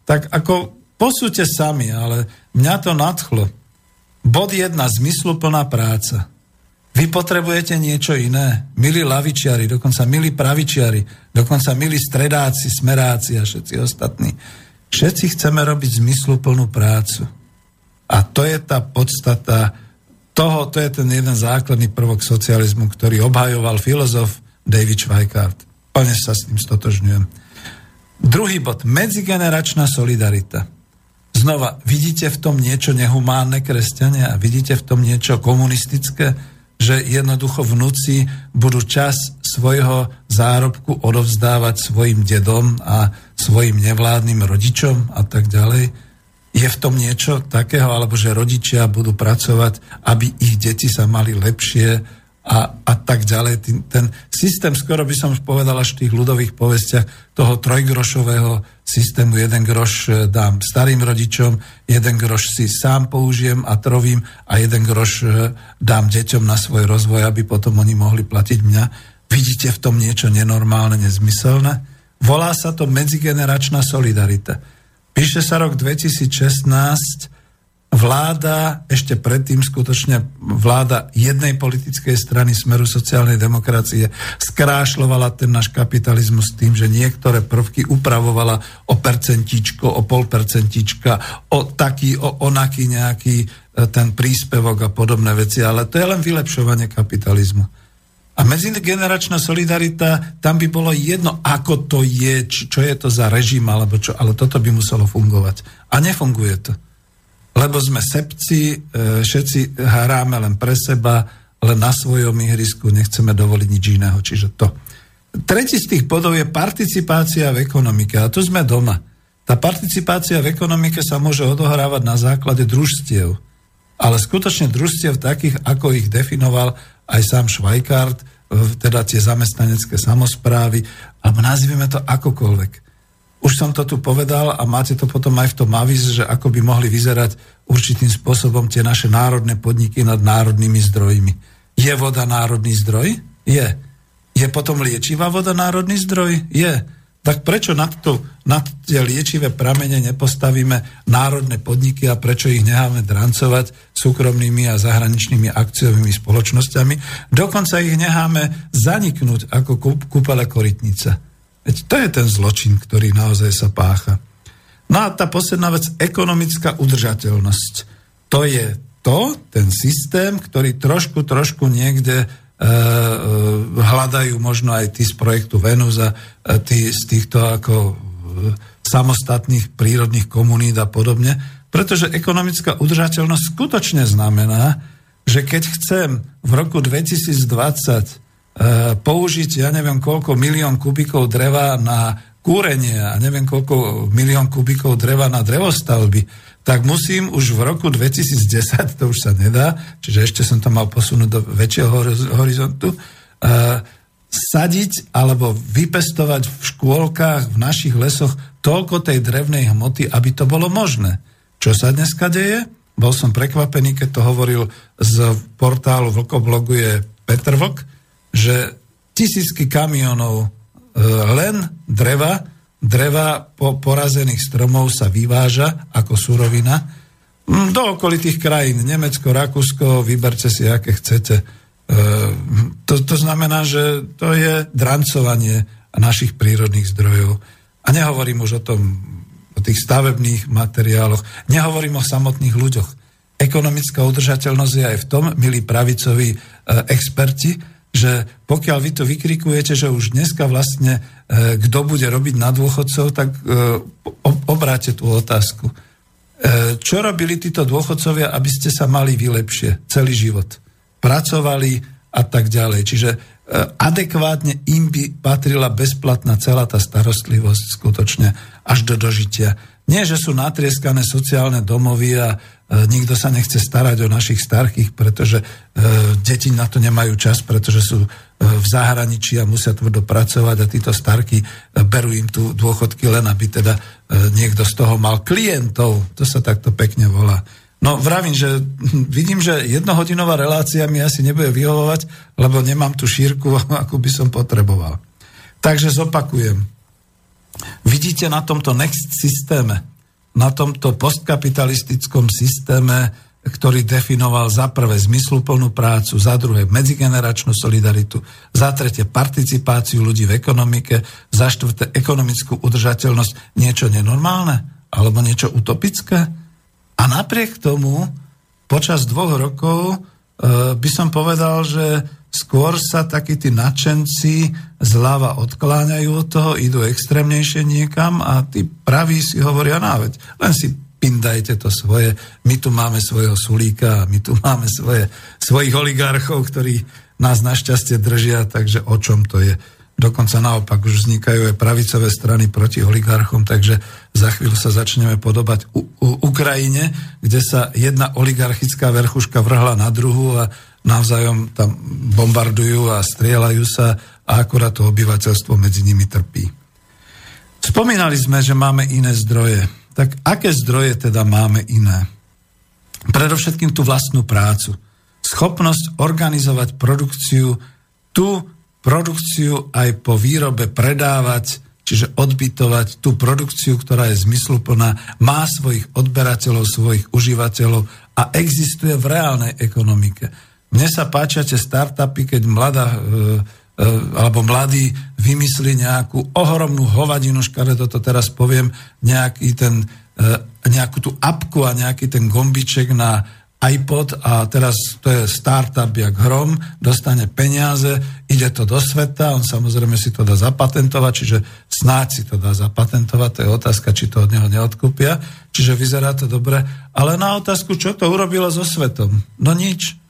tak ako posúďte sami, ale mňa to nadchlo. Bod jedna, zmysluplná práca. Vy potrebujete niečo iné. Milí lavičiari, dokonca milí pravičiari, dokonca milí stredáci, smeráci a všetci ostatní Všetci chceme robiť zmysluplnú prácu. A to je tá podstata toho, to je ten jeden základný prvok socializmu, ktorý obhajoval filozof David Schweikart. Plne sa s tým stotožňujem. Druhý bod, medzigeneračná solidarita. Znova, vidíte v tom niečo nehumánne kresťania? A vidíte v tom niečo komunistické, že jednoducho vnúci budú čas svojho zárobku odovzdávať svojim dedom a svojim nevládnym rodičom a tak ďalej. Je v tom niečo takého, alebo že rodičia budú pracovať, aby ich deti sa mali lepšie a, a tak ďalej. Ten, ten systém, skoro by som povedal až v tých ľudových povestiach, toho trojgrošového systému, jeden groš e, dám starým rodičom, jeden groš si sám použijem a trovím a jeden groš e, dám deťom na svoj rozvoj, aby potom oni mohli platiť mňa. Vidíte v tom niečo nenormálne, nezmyselné? Volá sa to medzigeneračná solidarita. Píše sa rok 2016, vláda, ešte predtým skutočne vláda jednej politickej strany Smeru sociálnej demokracie skrášlovala ten náš kapitalizmus tým, že niektoré prvky upravovala o percentičko, o pol percentička, o taký, o onaký nejaký e, ten príspevok a podobné veci, ale to je len vylepšovanie kapitalizmu. A medzigeneračná solidarita, tam by bolo jedno, ako to je, čo je to za režim, alebo čo, ale toto by muselo fungovať. A nefunguje to lebo sme sepci, e, všetci hráme len pre seba, len na svojom ihrisku, nechceme dovoliť nič iného. Čiže to. Tretí z tých bodov je participácia v ekonomike. A tu sme doma. Tá participácia v ekonomike sa môže odohrávať na základe družstiev. Ale skutočne družstiev takých, ako ich definoval aj sám Švajkart, e, teda tie zamestnanecké samozprávy, alebo nazvime to akokoľvek. Už som to tu povedal a máte to potom aj v tom aviz, že ako by mohli vyzerať určitým spôsobom tie naše národné podniky nad národnými zdrojmi. Je voda národný zdroj? Je. Je potom liečivá voda národný zdroj? Je. Tak prečo na, to, na tie liečivé pramene nepostavíme národné podniky a prečo ich necháme drancovať súkromnými a zahraničnými akciovými spoločnosťami? Dokonca ich necháme zaniknúť ako kúpele korytnica. Veď to je ten zločin, ktorý naozaj sa pácha. No a tá posledná vec, ekonomická udržateľnosť. To je to, ten systém, ktorý trošku, trošku niekde E, e, hľadajú možno aj tí z projektu Venus a e, tí z týchto ako samostatných prírodných komunít a podobne, pretože ekonomická udržateľnosť skutočne znamená, že keď chcem v roku 2020 použiť, ja neviem koľko milión kubikov dreva na kúrenie a neviem koľko milión kubikov dreva na drevostavby, tak musím už v roku 2010, to už sa nedá, čiže ešte som to mal posunúť do väčšieho horizontu, uh, sadiť alebo vypestovať v škôlkach, v našich lesoch toľko tej drevnej hmoty, aby to bolo možné. Čo sa dneska deje? Bol som prekvapený, keď to hovoril z portálu Vlkoblogu je Petr Vlk, že tisícky kamionov uh, len dreva dreva po porazených stromov sa vyváža ako surovina mm, do okolitých krajín, Nemecko, Rakúsko, vyberte si, aké chcete. E, to, to znamená, že to je drancovanie našich prírodných zdrojov. A nehovorím už o tom, o tých stavebných materiáloch, nehovorím o samotných ľuďoch. Ekonomická udržateľnosť je aj v tom, milí pravicoví e, experti, že pokiaľ vy to vykrikujete, že už dneska vlastne e, kto bude robiť na dôchodcov, tak e, obráte tú otázku. E, čo robili títo dôchodcovia, aby ste sa mali vylepšie celý život? Pracovali a tak ďalej. Čiže e, adekvátne im by patrila bezplatná celá tá starostlivosť skutočne až do dožitia. Nie, že sú natrieskané sociálne domovy a nikto sa nechce starať o našich starkých, pretože e, deti na to nemajú čas, pretože sú e, v zahraničí a musia tvrdo pracovať a títo starky e, berú im tu dôchodky len, aby teda e, niekto z toho mal klientov. To sa takto pekne volá. No vravím, že vidím, že jednohodinová relácia mi asi nebude vyhovovať, lebo nemám tú šírku, ako by som potreboval. Takže zopakujem. Vidíte na tomto next systéme, na tomto postkapitalistickom systéme, ktorý definoval za prvé zmysluplnú prácu, za druhé medzigeneračnú solidaritu, za tretie participáciu ľudí v ekonomike, za štvrté ekonomickú udržateľnosť, niečo nenormálne alebo niečo utopické. A napriek tomu počas dvoch rokov e, by som povedal, že skôr sa takí tí nadšenci zľava odkláňajú od toho, idú extrémnejšie niekam a tí praví si hovoria, no veď len si pindajte to svoje, my tu máme svojho sulíka, my tu máme svoje, svojich oligarchov, ktorí nás našťastie držia, takže o čom to je. Dokonca naopak už vznikajú aj pravicové strany proti oligarchom, takže za chvíľu sa začneme podobať u, u Ukrajine, kde sa jedna oligarchická verchuška vrhla na druhu a navzájom tam bombardujú a strieľajú sa a akorát to obyvateľstvo medzi nimi trpí. Spomínali sme, že máme iné zdroje. Tak aké zdroje teda máme iné? Predovšetkým tú vlastnú prácu. Schopnosť organizovať produkciu, tú produkciu aj po výrobe predávať, čiže odbytovať tú produkciu, ktorá je zmysluplná, má svojich odberateľov, svojich užívateľov a existuje v reálnej ekonomike. Mne sa páčia tie startupy, keď mladá e, e, alebo mladí vymyslí nejakú ohromnú hovadinu, škaredo to teraz poviem, nejaký ten, e, nejakú tú apku a nejaký ten gombiček na iPod a teraz to je startup jak hrom, dostane peniaze, ide to do sveta, on samozrejme si to dá zapatentovať, čiže snáď si to dá zapatentovať, to je otázka, či to od neho neodkúpia, čiže vyzerá to dobre, ale na otázku, čo to urobilo so svetom? No nič.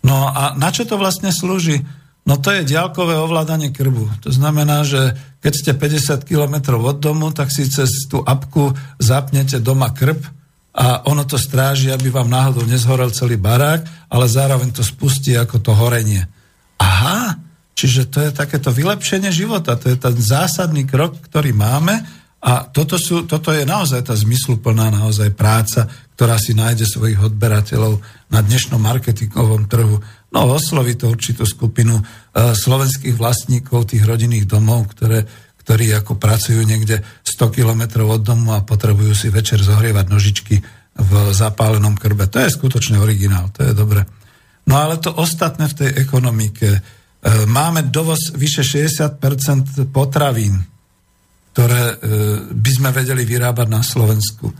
No a na čo to vlastne slúži? No to je diaľkové ovládanie krbu. To znamená, že keď ste 50 km od domu, tak si cez tú apku zapnete doma krb a ono to stráži, aby vám náhodou nezhorel celý barák, ale zároveň to spustí ako to horenie. Aha, čiže to je takéto vylepšenie života, to je ten zásadný krok, ktorý máme A toto, sú, toto je naozaj tá zmysluplná naozaj práca, ktorá si nájde svojich odberateľov na dnešnom marketingovom trhu. No osloví to určitú skupinu uh, slovenských vlastníkov tých rodinných domov, ktoré, ktorí ako pracujú niekde 100 kilometrov od domu a potrebujú si večer zohrievať nožičky v zapálenom krbe. To je skutočne originál, to je dobre. No ale to ostatné v tej ekonomike. Uh, máme dovoz vyše 60% potravín ktoré e, by sme vedeli vyrábať na Slovensku. E,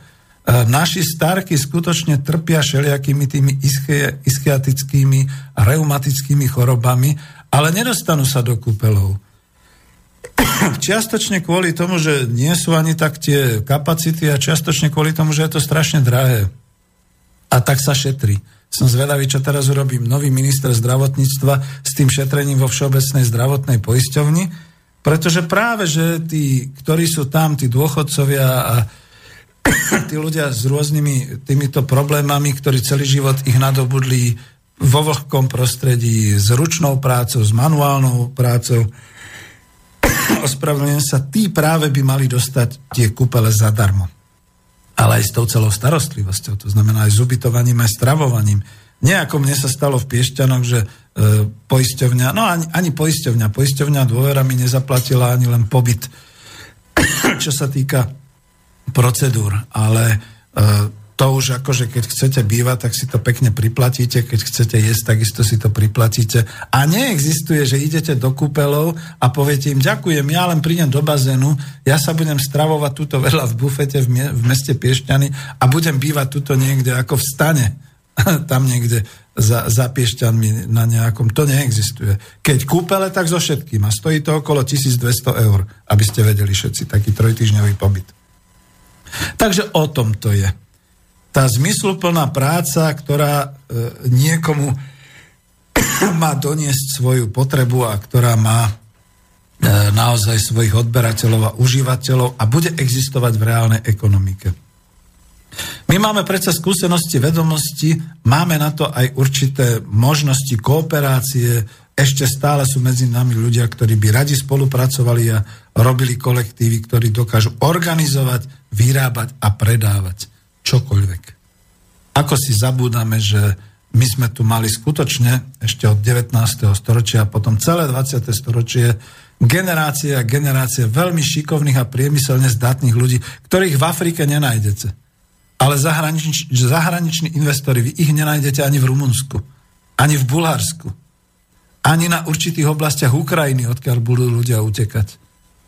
naši starky skutočne trpia všelijakými tými ischiatickými a reumatickými chorobami, ale nedostanú sa do kúpelov. Čiastočne kvôli tomu, že nie sú ani tak tie kapacity a čiastočne kvôli tomu, že je to strašne drahé. A tak sa šetrí. Som zvedavý, čo teraz urobím nový minister zdravotníctva s tým šetrením vo Všeobecnej zdravotnej poisťovni, pretože práve, že tí, ktorí sú tam, tí dôchodcovia a tí ľudia s rôznymi týmito problémami, ktorí celý život ich nadobudli vo vlhkom prostredí, s ručnou prácou, s manuálnou prácou, ospravedlňujem sa, tí práve by mali dostať tie kúpele zadarmo. Ale aj s tou celou starostlivosťou, to znamená aj s ubytovaním, aj stravovaním. Nie ako mne sa stalo v Piešťanoch, že poisťovňa, no ani, ani poisťovňa, poisťovňa dôvera mi nezaplatila ani len pobyt, čo sa týka procedúr, ale e, to už akože keď chcete bývať, tak si to pekne priplatíte, keď chcete jesť, takisto si to priplatíte. A neexistuje, že idete do kúpelov a poviete im, ďakujem, ja len prídem do bazénu, ja sa budem stravovať túto veľa v bufete v meste Piešťany a budem bývať tuto niekde ako v stane tam niekde za, za piešťanmi na nejakom. To neexistuje. Keď kúpele, tak so všetkým. A stojí to okolo 1200 eur, aby ste vedeli všetci, taký trojtyžňový pobyt. Takže o tom to je. Tá zmysluplná práca, ktorá e, niekomu má doniesť svoju potrebu a ktorá má e, naozaj svojich odberateľov a užívateľov a bude existovať v reálnej ekonomike. My máme predsa skúsenosti, vedomosti, máme na to aj určité možnosti kooperácie, ešte stále sú medzi nami ľudia, ktorí by radi spolupracovali a robili kolektívy, ktorí dokážu organizovať, vyrábať a predávať čokoľvek. Ako si zabúdame, že my sme tu mali skutočne ešte od 19. storočia a potom celé 20. storočie generácie a generácie veľmi šikovných a priemyselne zdatných ľudí, ktorých v Afrike nenájdete ale zahranič, zahraniční investori, vy ich nenájdete ani v Rumunsku, ani v Bulharsku, ani na určitých oblastiach Ukrajiny, odkiaľ budú ľudia utekať.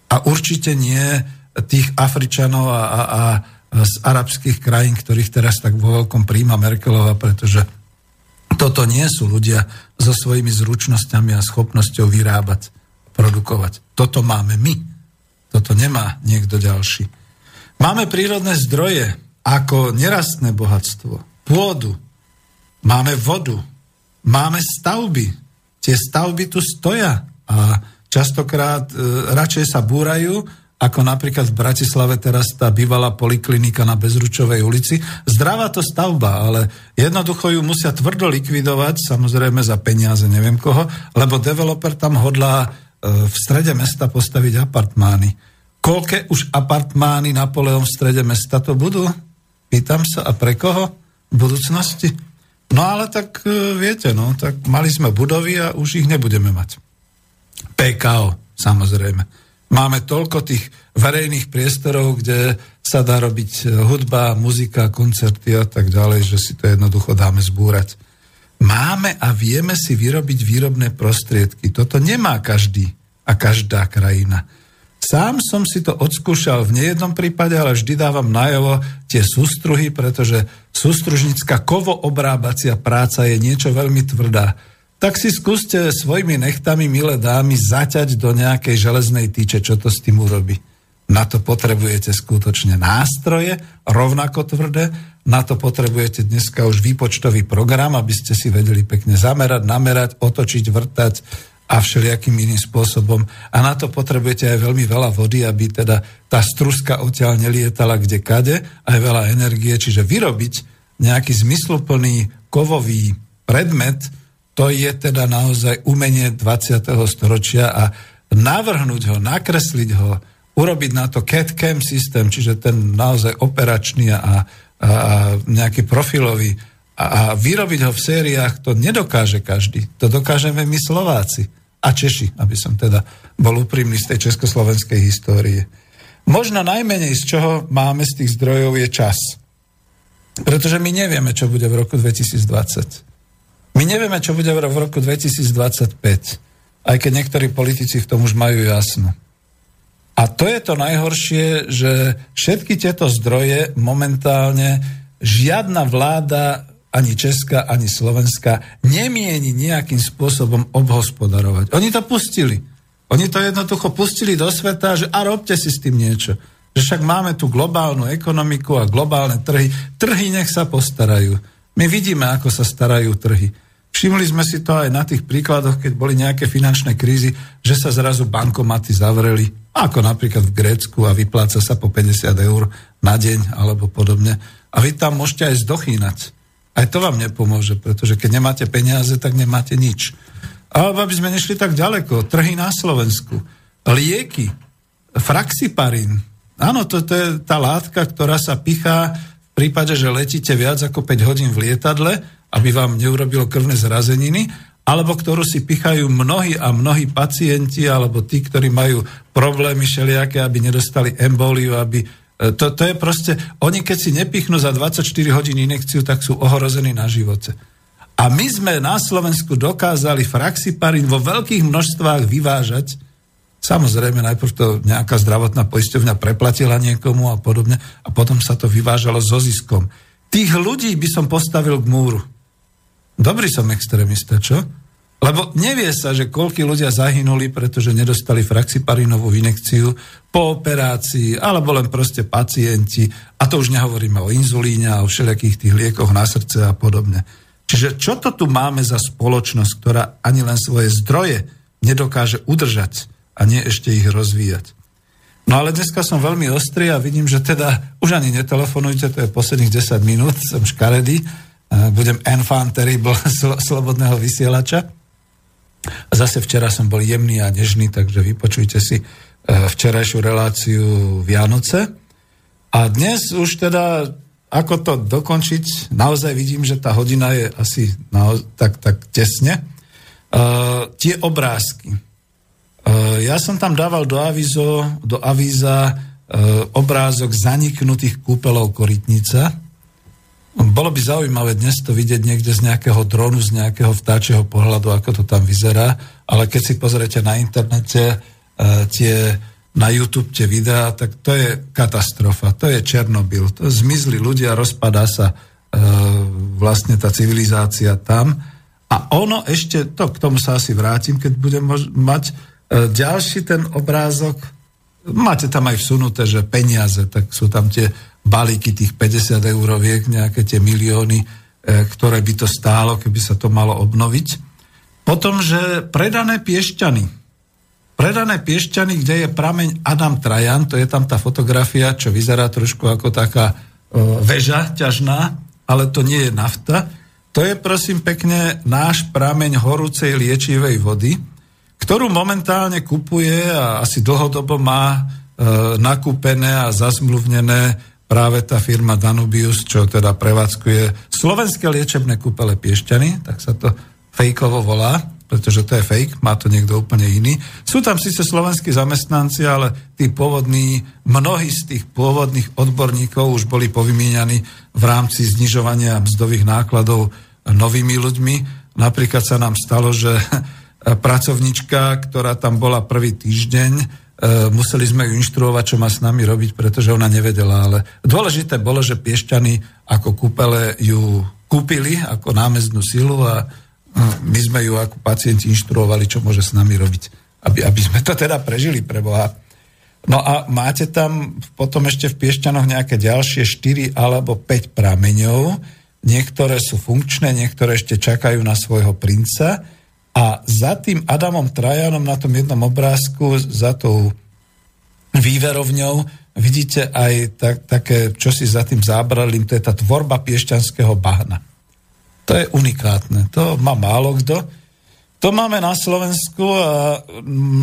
A určite nie tých Afričanov a, a, a z arabských krajín, ktorých teraz tak vo veľkom príjma Merkelova, pretože toto nie sú ľudia so svojimi zručnosťami a schopnosťou vyrábať, produkovať. Toto máme my. Toto nemá niekto ďalší. Máme prírodné zdroje, ako nerastné bohatstvo, pôdu, máme vodu, máme stavby. Tie stavby tu stoja a častokrát e, radšej sa búrajú, ako napríklad v Bratislave teraz tá bývalá poliklinika na Bezručovej ulici. Zdravá to stavba, ale jednoducho ju musia tvrdo likvidovať, samozrejme za peniaze neviem koho, lebo developer tam hodlá e, v strede mesta postaviť apartmány. Koľké už apartmány Napoleon v strede mesta to budú? Pýtam sa, a pre koho v budúcnosti? No ale tak e, viete, no, tak mali sme budovy a už ich nebudeme mať. PKO, samozrejme. Máme toľko tých verejných priestorov, kde sa dá robiť e, hudba, muzika, koncerty a tak ďalej, že si to jednoducho dáme zbúrať. Máme a vieme si vyrobiť výrobné prostriedky. Toto nemá každý a každá krajina. Sám som si to odskúšal v nejednom prípade, ale vždy dávam najavo tie sústruhy, pretože sústružnická kovoobrábacia práca je niečo veľmi tvrdá. Tak si skúste svojimi nechtami, milé dámy, zaťať do nejakej železnej týče, čo to s tým urobí. Na to potrebujete skutočne nástroje, rovnako tvrdé, na to potrebujete dneska už výpočtový program, aby ste si vedeli pekne zamerať, namerať, otočiť, vrtať, a všelijakým iným spôsobom. A na to potrebujete aj veľmi veľa vody, aby teda tá struska odtiaľ nelietala kde kade, aj veľa energie, čiže vyrobiť nejaký zmysluplný kovový predmet, to je teda naozaj umenie 20. storočia a navrhnúť ho, nakresliť ho, urobiť na to CAD-CAM systém, čiže ten naozaj operačný a, a, a nejaký profilový a, vyrobiť ho v sériách, to nedokáže každý. To dokážeme my Slováci a Češi, aby som teda bol úprimný z tej československej histórie. Možno najmenej z čoho máme z tých zdrojov je čas. Pretože my nevieme, čo bude v roku 2020. My nevieme, čo bude v roku 2025. Aj keď niektorí politici v tom už majú jasno. A to je to najhoršie, že všetky tieto zdroje momentálne žiadna vláda, ani Česká, ani Slovenská, nemieni nejakým spôsobom obhospodarovať. Oni to pustili. Oni to jednoducho pustili do sveta, že a robte si s tým niečo. Že však máme tu globálnu ekonomiku a globálne trhy. Trhy nech sa postarajú. My vidíme, ako sa starajú trhy. Všimli sme si to aj na tých príkladoch, keď boli nejaké finančné krízy, že sa zrazu bankomaty zavreli, ako napríklad v Grécku a vypláca sa po 50 eur na deň alebo podobne. A vy tam môžete aj zdochýnať. Aj to vám nepomôže, pretože keď nemáte peniaze, tak nemáte nič. Alebo aby sme nešli tak ďaleko, trhy na Slovensku, lieky, fraxiparín. Áno, to, to je tá látka, ktorá sa pichá v prípade, že letíte viac ako 5 hodín v lietadle, aby vám neurobilo krvné zrazeniny, alebo ktorú si pichajú mnohí a mnohí pacienti, alebo tí, ktorí majú problémy všelijaké, aby nedostali emboliu, aby... E, to, to je proste... Oni keď si nepichnú za 24 hodín inekciu, tak sú ohrození na živote. A my sme na Slovensku dokázali fraxiparín vo veľkých množstvách vyvážať, Samozrejme, najprv to nejaká zdravotná poisťovňa preplatila niekomu a podobne a potom sa to vyvážalo so ziskom. Tých ľudí by som postavil k múru. Dobrý som extrémista, čo? Lebo nevie sa, že koľky ľudia zahynuli, pretože nedostali fraxiparinovú inekciu po operácii, alebo len proste pacienti. A to už nehovoríme o inzulíne a o všelijakých tých liekoch na srdce a podobne. Čiže čo to tu máme za spoločnosť, ktorá ani len svoje zdroje nedokáže udržať? a nie ešte ich rozvíjať. No ale dneska som veľmi ostrý a vidím, že teda už ani netelefonujte, to je posledných 10 minút, som škaredý, budem enfant terrible slobodného vysielača. Zase včera som bol jemný a nežný, takže vypočujte si e, včerajšiu reláciu Vianoce. A dnes už teda, ako to dokončiť, naozaj vidím, že tá hodina je asi naoz- tak, tak tesne. Uh, tie obrázky Eh, ja som tam dával do, avizo, do avíza eh, obrázok zaniknutých kúpelov Korytnica. Bolo by zaujímavé dnes to vidieť niekde z nejakého dronu, z nejakého vtáčieho pohľadu, ako to tam vyzerá, ale keď si pozriete na internete eh, tie, na YouTube tie videá, tak to je katastrofa, to je Černobyl, to zmizli ľudia, rozpadá sa vlastne tá civilizácia tam. A ono ešte, to k tomu sa asi vrátim, keď budem mať E, ďalší ten obrázok, máte tam aj vsunuté, že peniaze, tak sú tam tie balíky tých 50 euroviek, nejaké tie milióny, e, ktoré by to stálo, keby sa to malo obnoviť. Potom, že predané piešťany. Predané piešťany, kde je prameň Adam Trajan, to je tam tá fotografia, čo vyzerá trošku ako taká e, väža ťažná, ale to nie je nafta. To je prosím pekne náš prameň horúcej liečivej vody, ktorú momentálne kupuje a asi dlhodobo má e, nakúpené a zazmluvnené práve tá firma Danubius, čo teda prevádzkuje slovenské liečebné kúpele Piešťany, tak sa to fejkovo volá, pretože to je fake, má to niekto úplne iný. Sú tam síce slovenskí zamestnanci, ale tí pôvodní, mnohí z tých pôvodných odborníkov už boli povymieňaní v rámci znižovania mzdových nákladov novými ľuďmi. Napríklad sa nám stalo, že pracovnička, ktorá tam bola prvý týždeň, museli sme ju inštruovať, čo má s nami robiť, pretože ona nevedela, ale dôležité bolo, že Piešťany ako kúpele ju kúpili ako námeznú silu a my sme ju ako pacienti inštruovali, čo môže s nami robiť, aby, aby sme to teda prežili pre Boha. No a máte tam potom ešte v Piešťanoch nejaké ďalšie 4 alebo 5 prameňov, niektoré sú funkčné, niektoré ešte čakajú na svojho princa, a za tým Adamom Trajanom na tom jednom obrázku, za tou výverovňou, vidíte aj tak, také, čo si za tým zábralím, to je tá tvorba piešťanského bahna. To je unikátne, to má málo kto. To máme na Slovensku a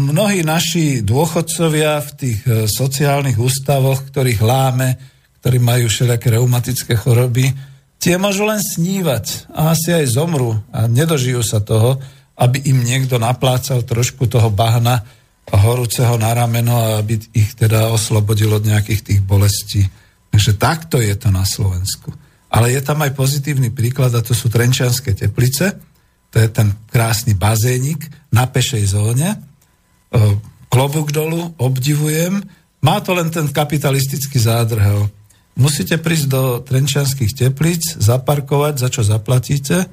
mnohí naši dôchodcovia v tých e, sociálnych ústavoch, ktorých láme, ktorí majú všelijaké reumatické choroby, tie môžu len snívať a asi aj zomru a nedožijú sa toho, aby im niekto naplácal trošku toho bahna horúceho na rameno a aby ich teda oslobodil od nejakých tých bolestí. Takže takto je to na Slovensku. Ale je tam aj pozitívny príklad a to sú Trenčianské teplice, to je ten krásny bazénik na pešej zóne. Klobúk dolu, obdivujem. Má to len ten kapitalistický zádrhel. Musíte prísť do Trenčianských teplíc, zaparkovať, za čo zaplatíte.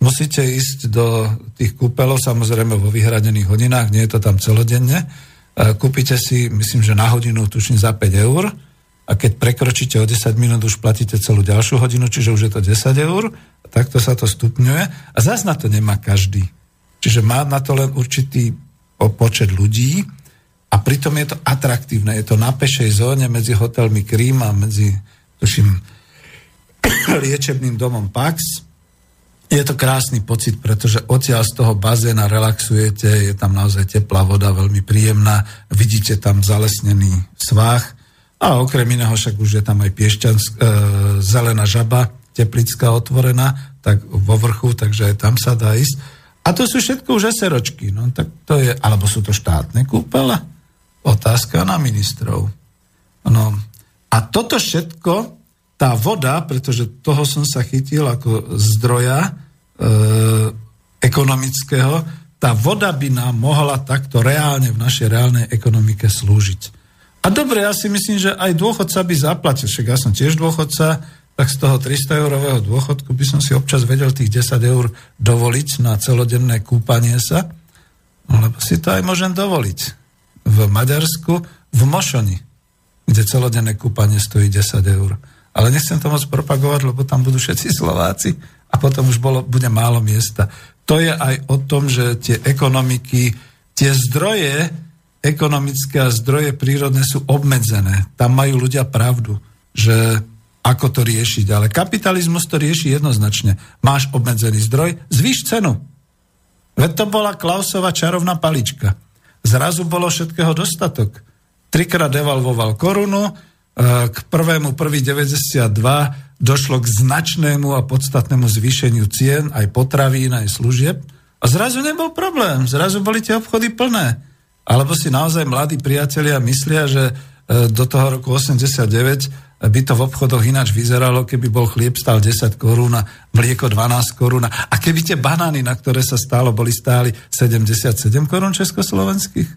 Musíte ísť do tých kúpelov, samozrejme vo vyhradených hodinách, nie je to tam celodenne. Kúpite si, myslím, že na hodinu, tuším, za 5 eur a keď prekročíte o 10 minút, už platíte celú ďalšiu hodinu, čiže už je to 10 eur, takto sa to stupňuje a zás na to nemá každý. Čiže má na to len určitý počet ľudí a pritom je to atraktívne. Je to na pešej zóne medzi hotelmi Krím a medzi, tuším, liečebným domom Pax. Je to krásny pocit, pretože odtiaľ z toho bazéna relaxujete, je tam naozaj teplá voda, veľmi príjemná, vidíte tam zalesnený svách a okrem iného však už je tam aj piešťansk, e, zelená žaba, teplická otvorená, tak vo vrchu, takže aj tam sa dá ísť. A to sú všetko už eseročky, no tak to je, alebo sú to štátne kúpele? Otázka na ministrov. No. A toto všetko, tá voda, pretože toho som sa chytil ako zdroja e, ekonomického, tá voda by nám mohla takto reálne v našej reálnej ekonomike slúžiť. A dobre, ja si myslím, že aj dôchodca by zaplatil, však ja som tiež dôchodca, tak z toho 300 eurového dôchodku by som si občas vedel tých 10 eur dovoliť na celodenné kúpanie sa, lebo si to aj môžem dovoliť. V Maďarsku, v Mošoni, kde celodenné kúpanie stojí 10 eur. Ale nechcem to moc propagovať, lebo tam budú všetci Slováci a potom už bolo, bude málo miesta. To je aj o tom, že tie ekonomiky, tie zdroje, ekonomické a zdroje prírodné sú obmedzené. Tam majú ľudia pravdu, že ako to riešiť. Ale kapitalizmus to rieši jednoznačne. Máš obmedzený zdroj, zvýš cenu. Veď to bola Klausova čarovná palička. Zrazu bolo všetkého dostatok. Trikrát devalvoval korunu, k prvému prvý 92 došlo k značnému a podstatnému zvýšeniu cien, aj potravín, aj služieb. A zrazu nebol problém. Zrazu boli tie obchody plné. Alebo si naozaj mladí priatelia myslia, že e, do toho roku 89 by to v obchodoch ináč vyzeralo, keby bol chlieb stál 10 korún a mlieko 12 korún. A keby tie banány, na ktoré sa stálo, boli stáli 77 korún československých,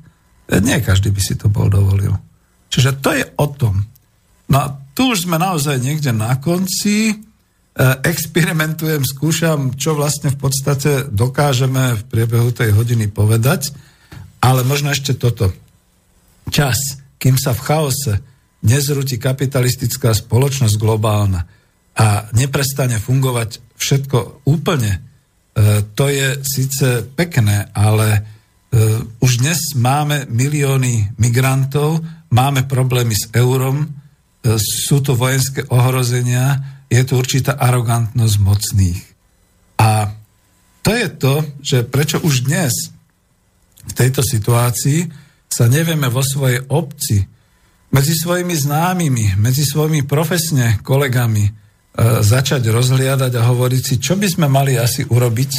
e, nie každý by si to bol dovolil. Čiže to je o tom. No a tu už sme naozaj niekde na konci, e, experimentujem, skúšam, čo vlastne v podstate dokážeme v priebehu tej hodiny povedať. Ale možno ešte toto. Čas, kým sa v chaose nezrúti kapitalistická spoločnosť globálna a neprestane fungovať všetko úplne, e, to je síce pekné, ale e, už dnes máme milióny migrantov, máme problémy s eurom, sú tu vojenské ohrozenia, je tu určitá arogantnosť mocných. A to je to, že prečo už dnes v tejto situácii sa nevieme vo svojej obci, medzi svojimi známymi, medzi svojimi profesne kolegami e, začať rozhliadať a hovoriť si, čo by sme mali asi urobiť,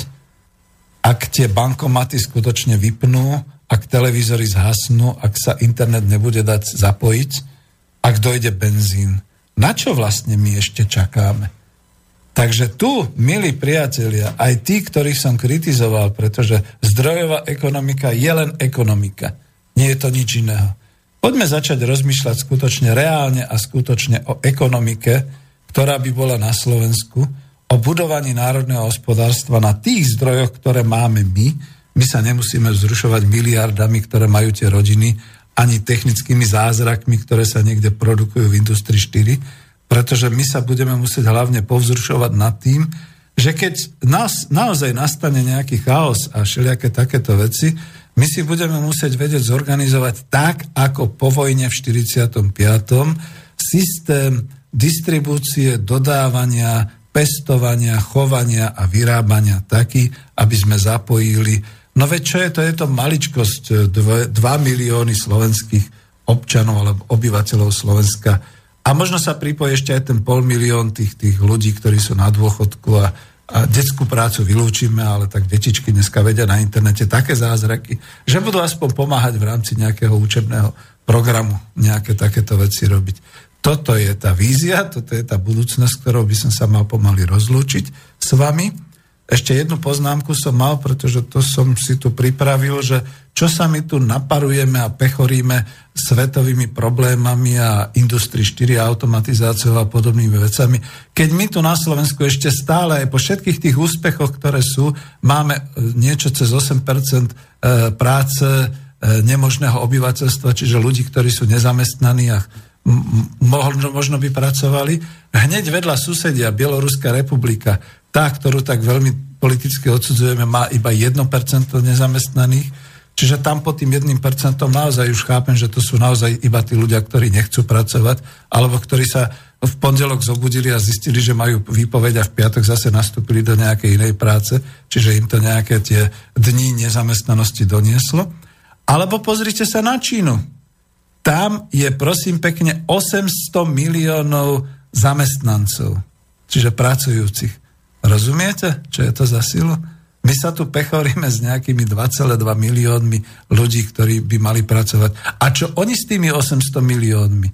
ak tie bankomaty skutočne vypnú, ak televízory zhasnú, ak sa internet nebude dať zapojiť, ak dojde benzín. Na čo vlastne my ešte čakáme? Takže tu, milí priatelia, aj tí, ktorých som kritizoval, pretože zdrojová ekonomika je len ekonomika. Nie je to nič iného. Poďme začať rozmýšľať skutočne reálne a skutočne o ekonomike, ktorá by bola na Slovensku, o budovaní národného hospodárstva na tých zdrojoch, ktoré máme my. My sa nemusíme vzrušovať miliardami, ktoré majú tie rodiny, ani technickými zázrakmi, ktoré sa niekde produkujú v Industrii 4, pretože my sa budeme musieť hlavne povzrušovať nad tým, že keď nás, naozaj nastane nejaký chaos a všelijaké takéto veci, my si budeme musieť vedieť zorganizovať tak, ako po vojne v 45. systém distribúcie, dodávania, pestovania, chovania a vyrábania taký, aby sme zapojili No veď čo je to? Je to maličkosť 2 milióny slovenských občanov alebo obyvateľov Slovenska. A možno sa pripojí ešte aj ten pol milión tých, tých ľudí, ktorí sú na dôchodku a, a detskú prácu vylúčime, ale tak detičky dneska vedia na internete také zázraky, že budú aspoň pomáhať v rámci nejakého učebného programu nejaké takéto veci robiť. Toto je tá vízia, toto je tá budúcnosť, ktorou by som sa mal pomaly rozlúčiť s vami. Ešte jednu poznámku som mal, pretože to som si tu pripravil, že čo sa my tu naparujeme a pechoríme svetovými problémami a Industrii 4 automatizáciou a podobnými vecami. Keď my tu na Slovensku ešte stále aj po všetkých tých úspechoch, ktoré sú, máme e, niečo cez 8% e, práce e, nemožného obyvateľstva, čiže ľudí, ktorí sú nezamestnaní a možno by pracovali. Hneď vedľa susedia Bieloruská republika, tá, ktorú tak veľmi politicky odsudzujeme, má iba 1% nezamestnaných. Čiže tam pod tým 1% naozaj už chápem, že to sú naozaj iba tí ľudia, ktorí nechcú pracovať, alebo ktorí sa v pondelok zobudili a zistili, že majú výpoveď a v piatok zase nastúpili do nejakej inej práce, čiže im to nejaké tie dní nezamestnanosti donieslo. Alebo pozrite sa na Čínu tam je prosím pekne 800 miliónov zamestnancov, čiže pracujúcich. Rozumiete, čo je to za silu? My sa tu pechoríme s nejakými 2,2 miliónmi ľudí, ktorí by mali pracovať. A čo oni s tými 800 miliónmi?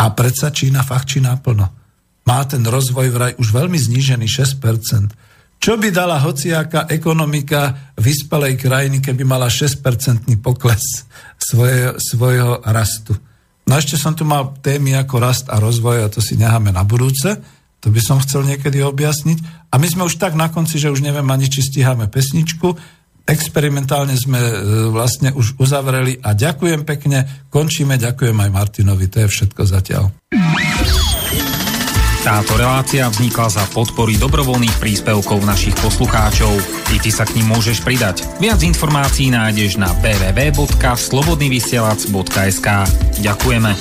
A predsa Čína fachčí naplno. Má ten rozvoj vraj už veľmi znížený 6%. Čo by dala hociaká ekonomika vyspelej krajiny, keby mala 6% pokles svoje, svojho rastu? No ešte som tu mal témy ako rast a rozvoj a to si necháme na budúce. To by som chcel niekedy objasniť. A my sme už tak na konci, že už neviem ani, či stíhame pesničku. Experimentálne sme e, vlastne už uzavreli a ďakujem pekne. Končíme, ďakujem aj Martinovi. To je všetko zatiaľ. Táto relácia vznikla za podpory dobrovoľných príspevkov našich poslucháčov. I ty sa k ním môžeš pridať. Viac informácií nájdeš na www.slobodnyvysielac.sk Ďakujeme.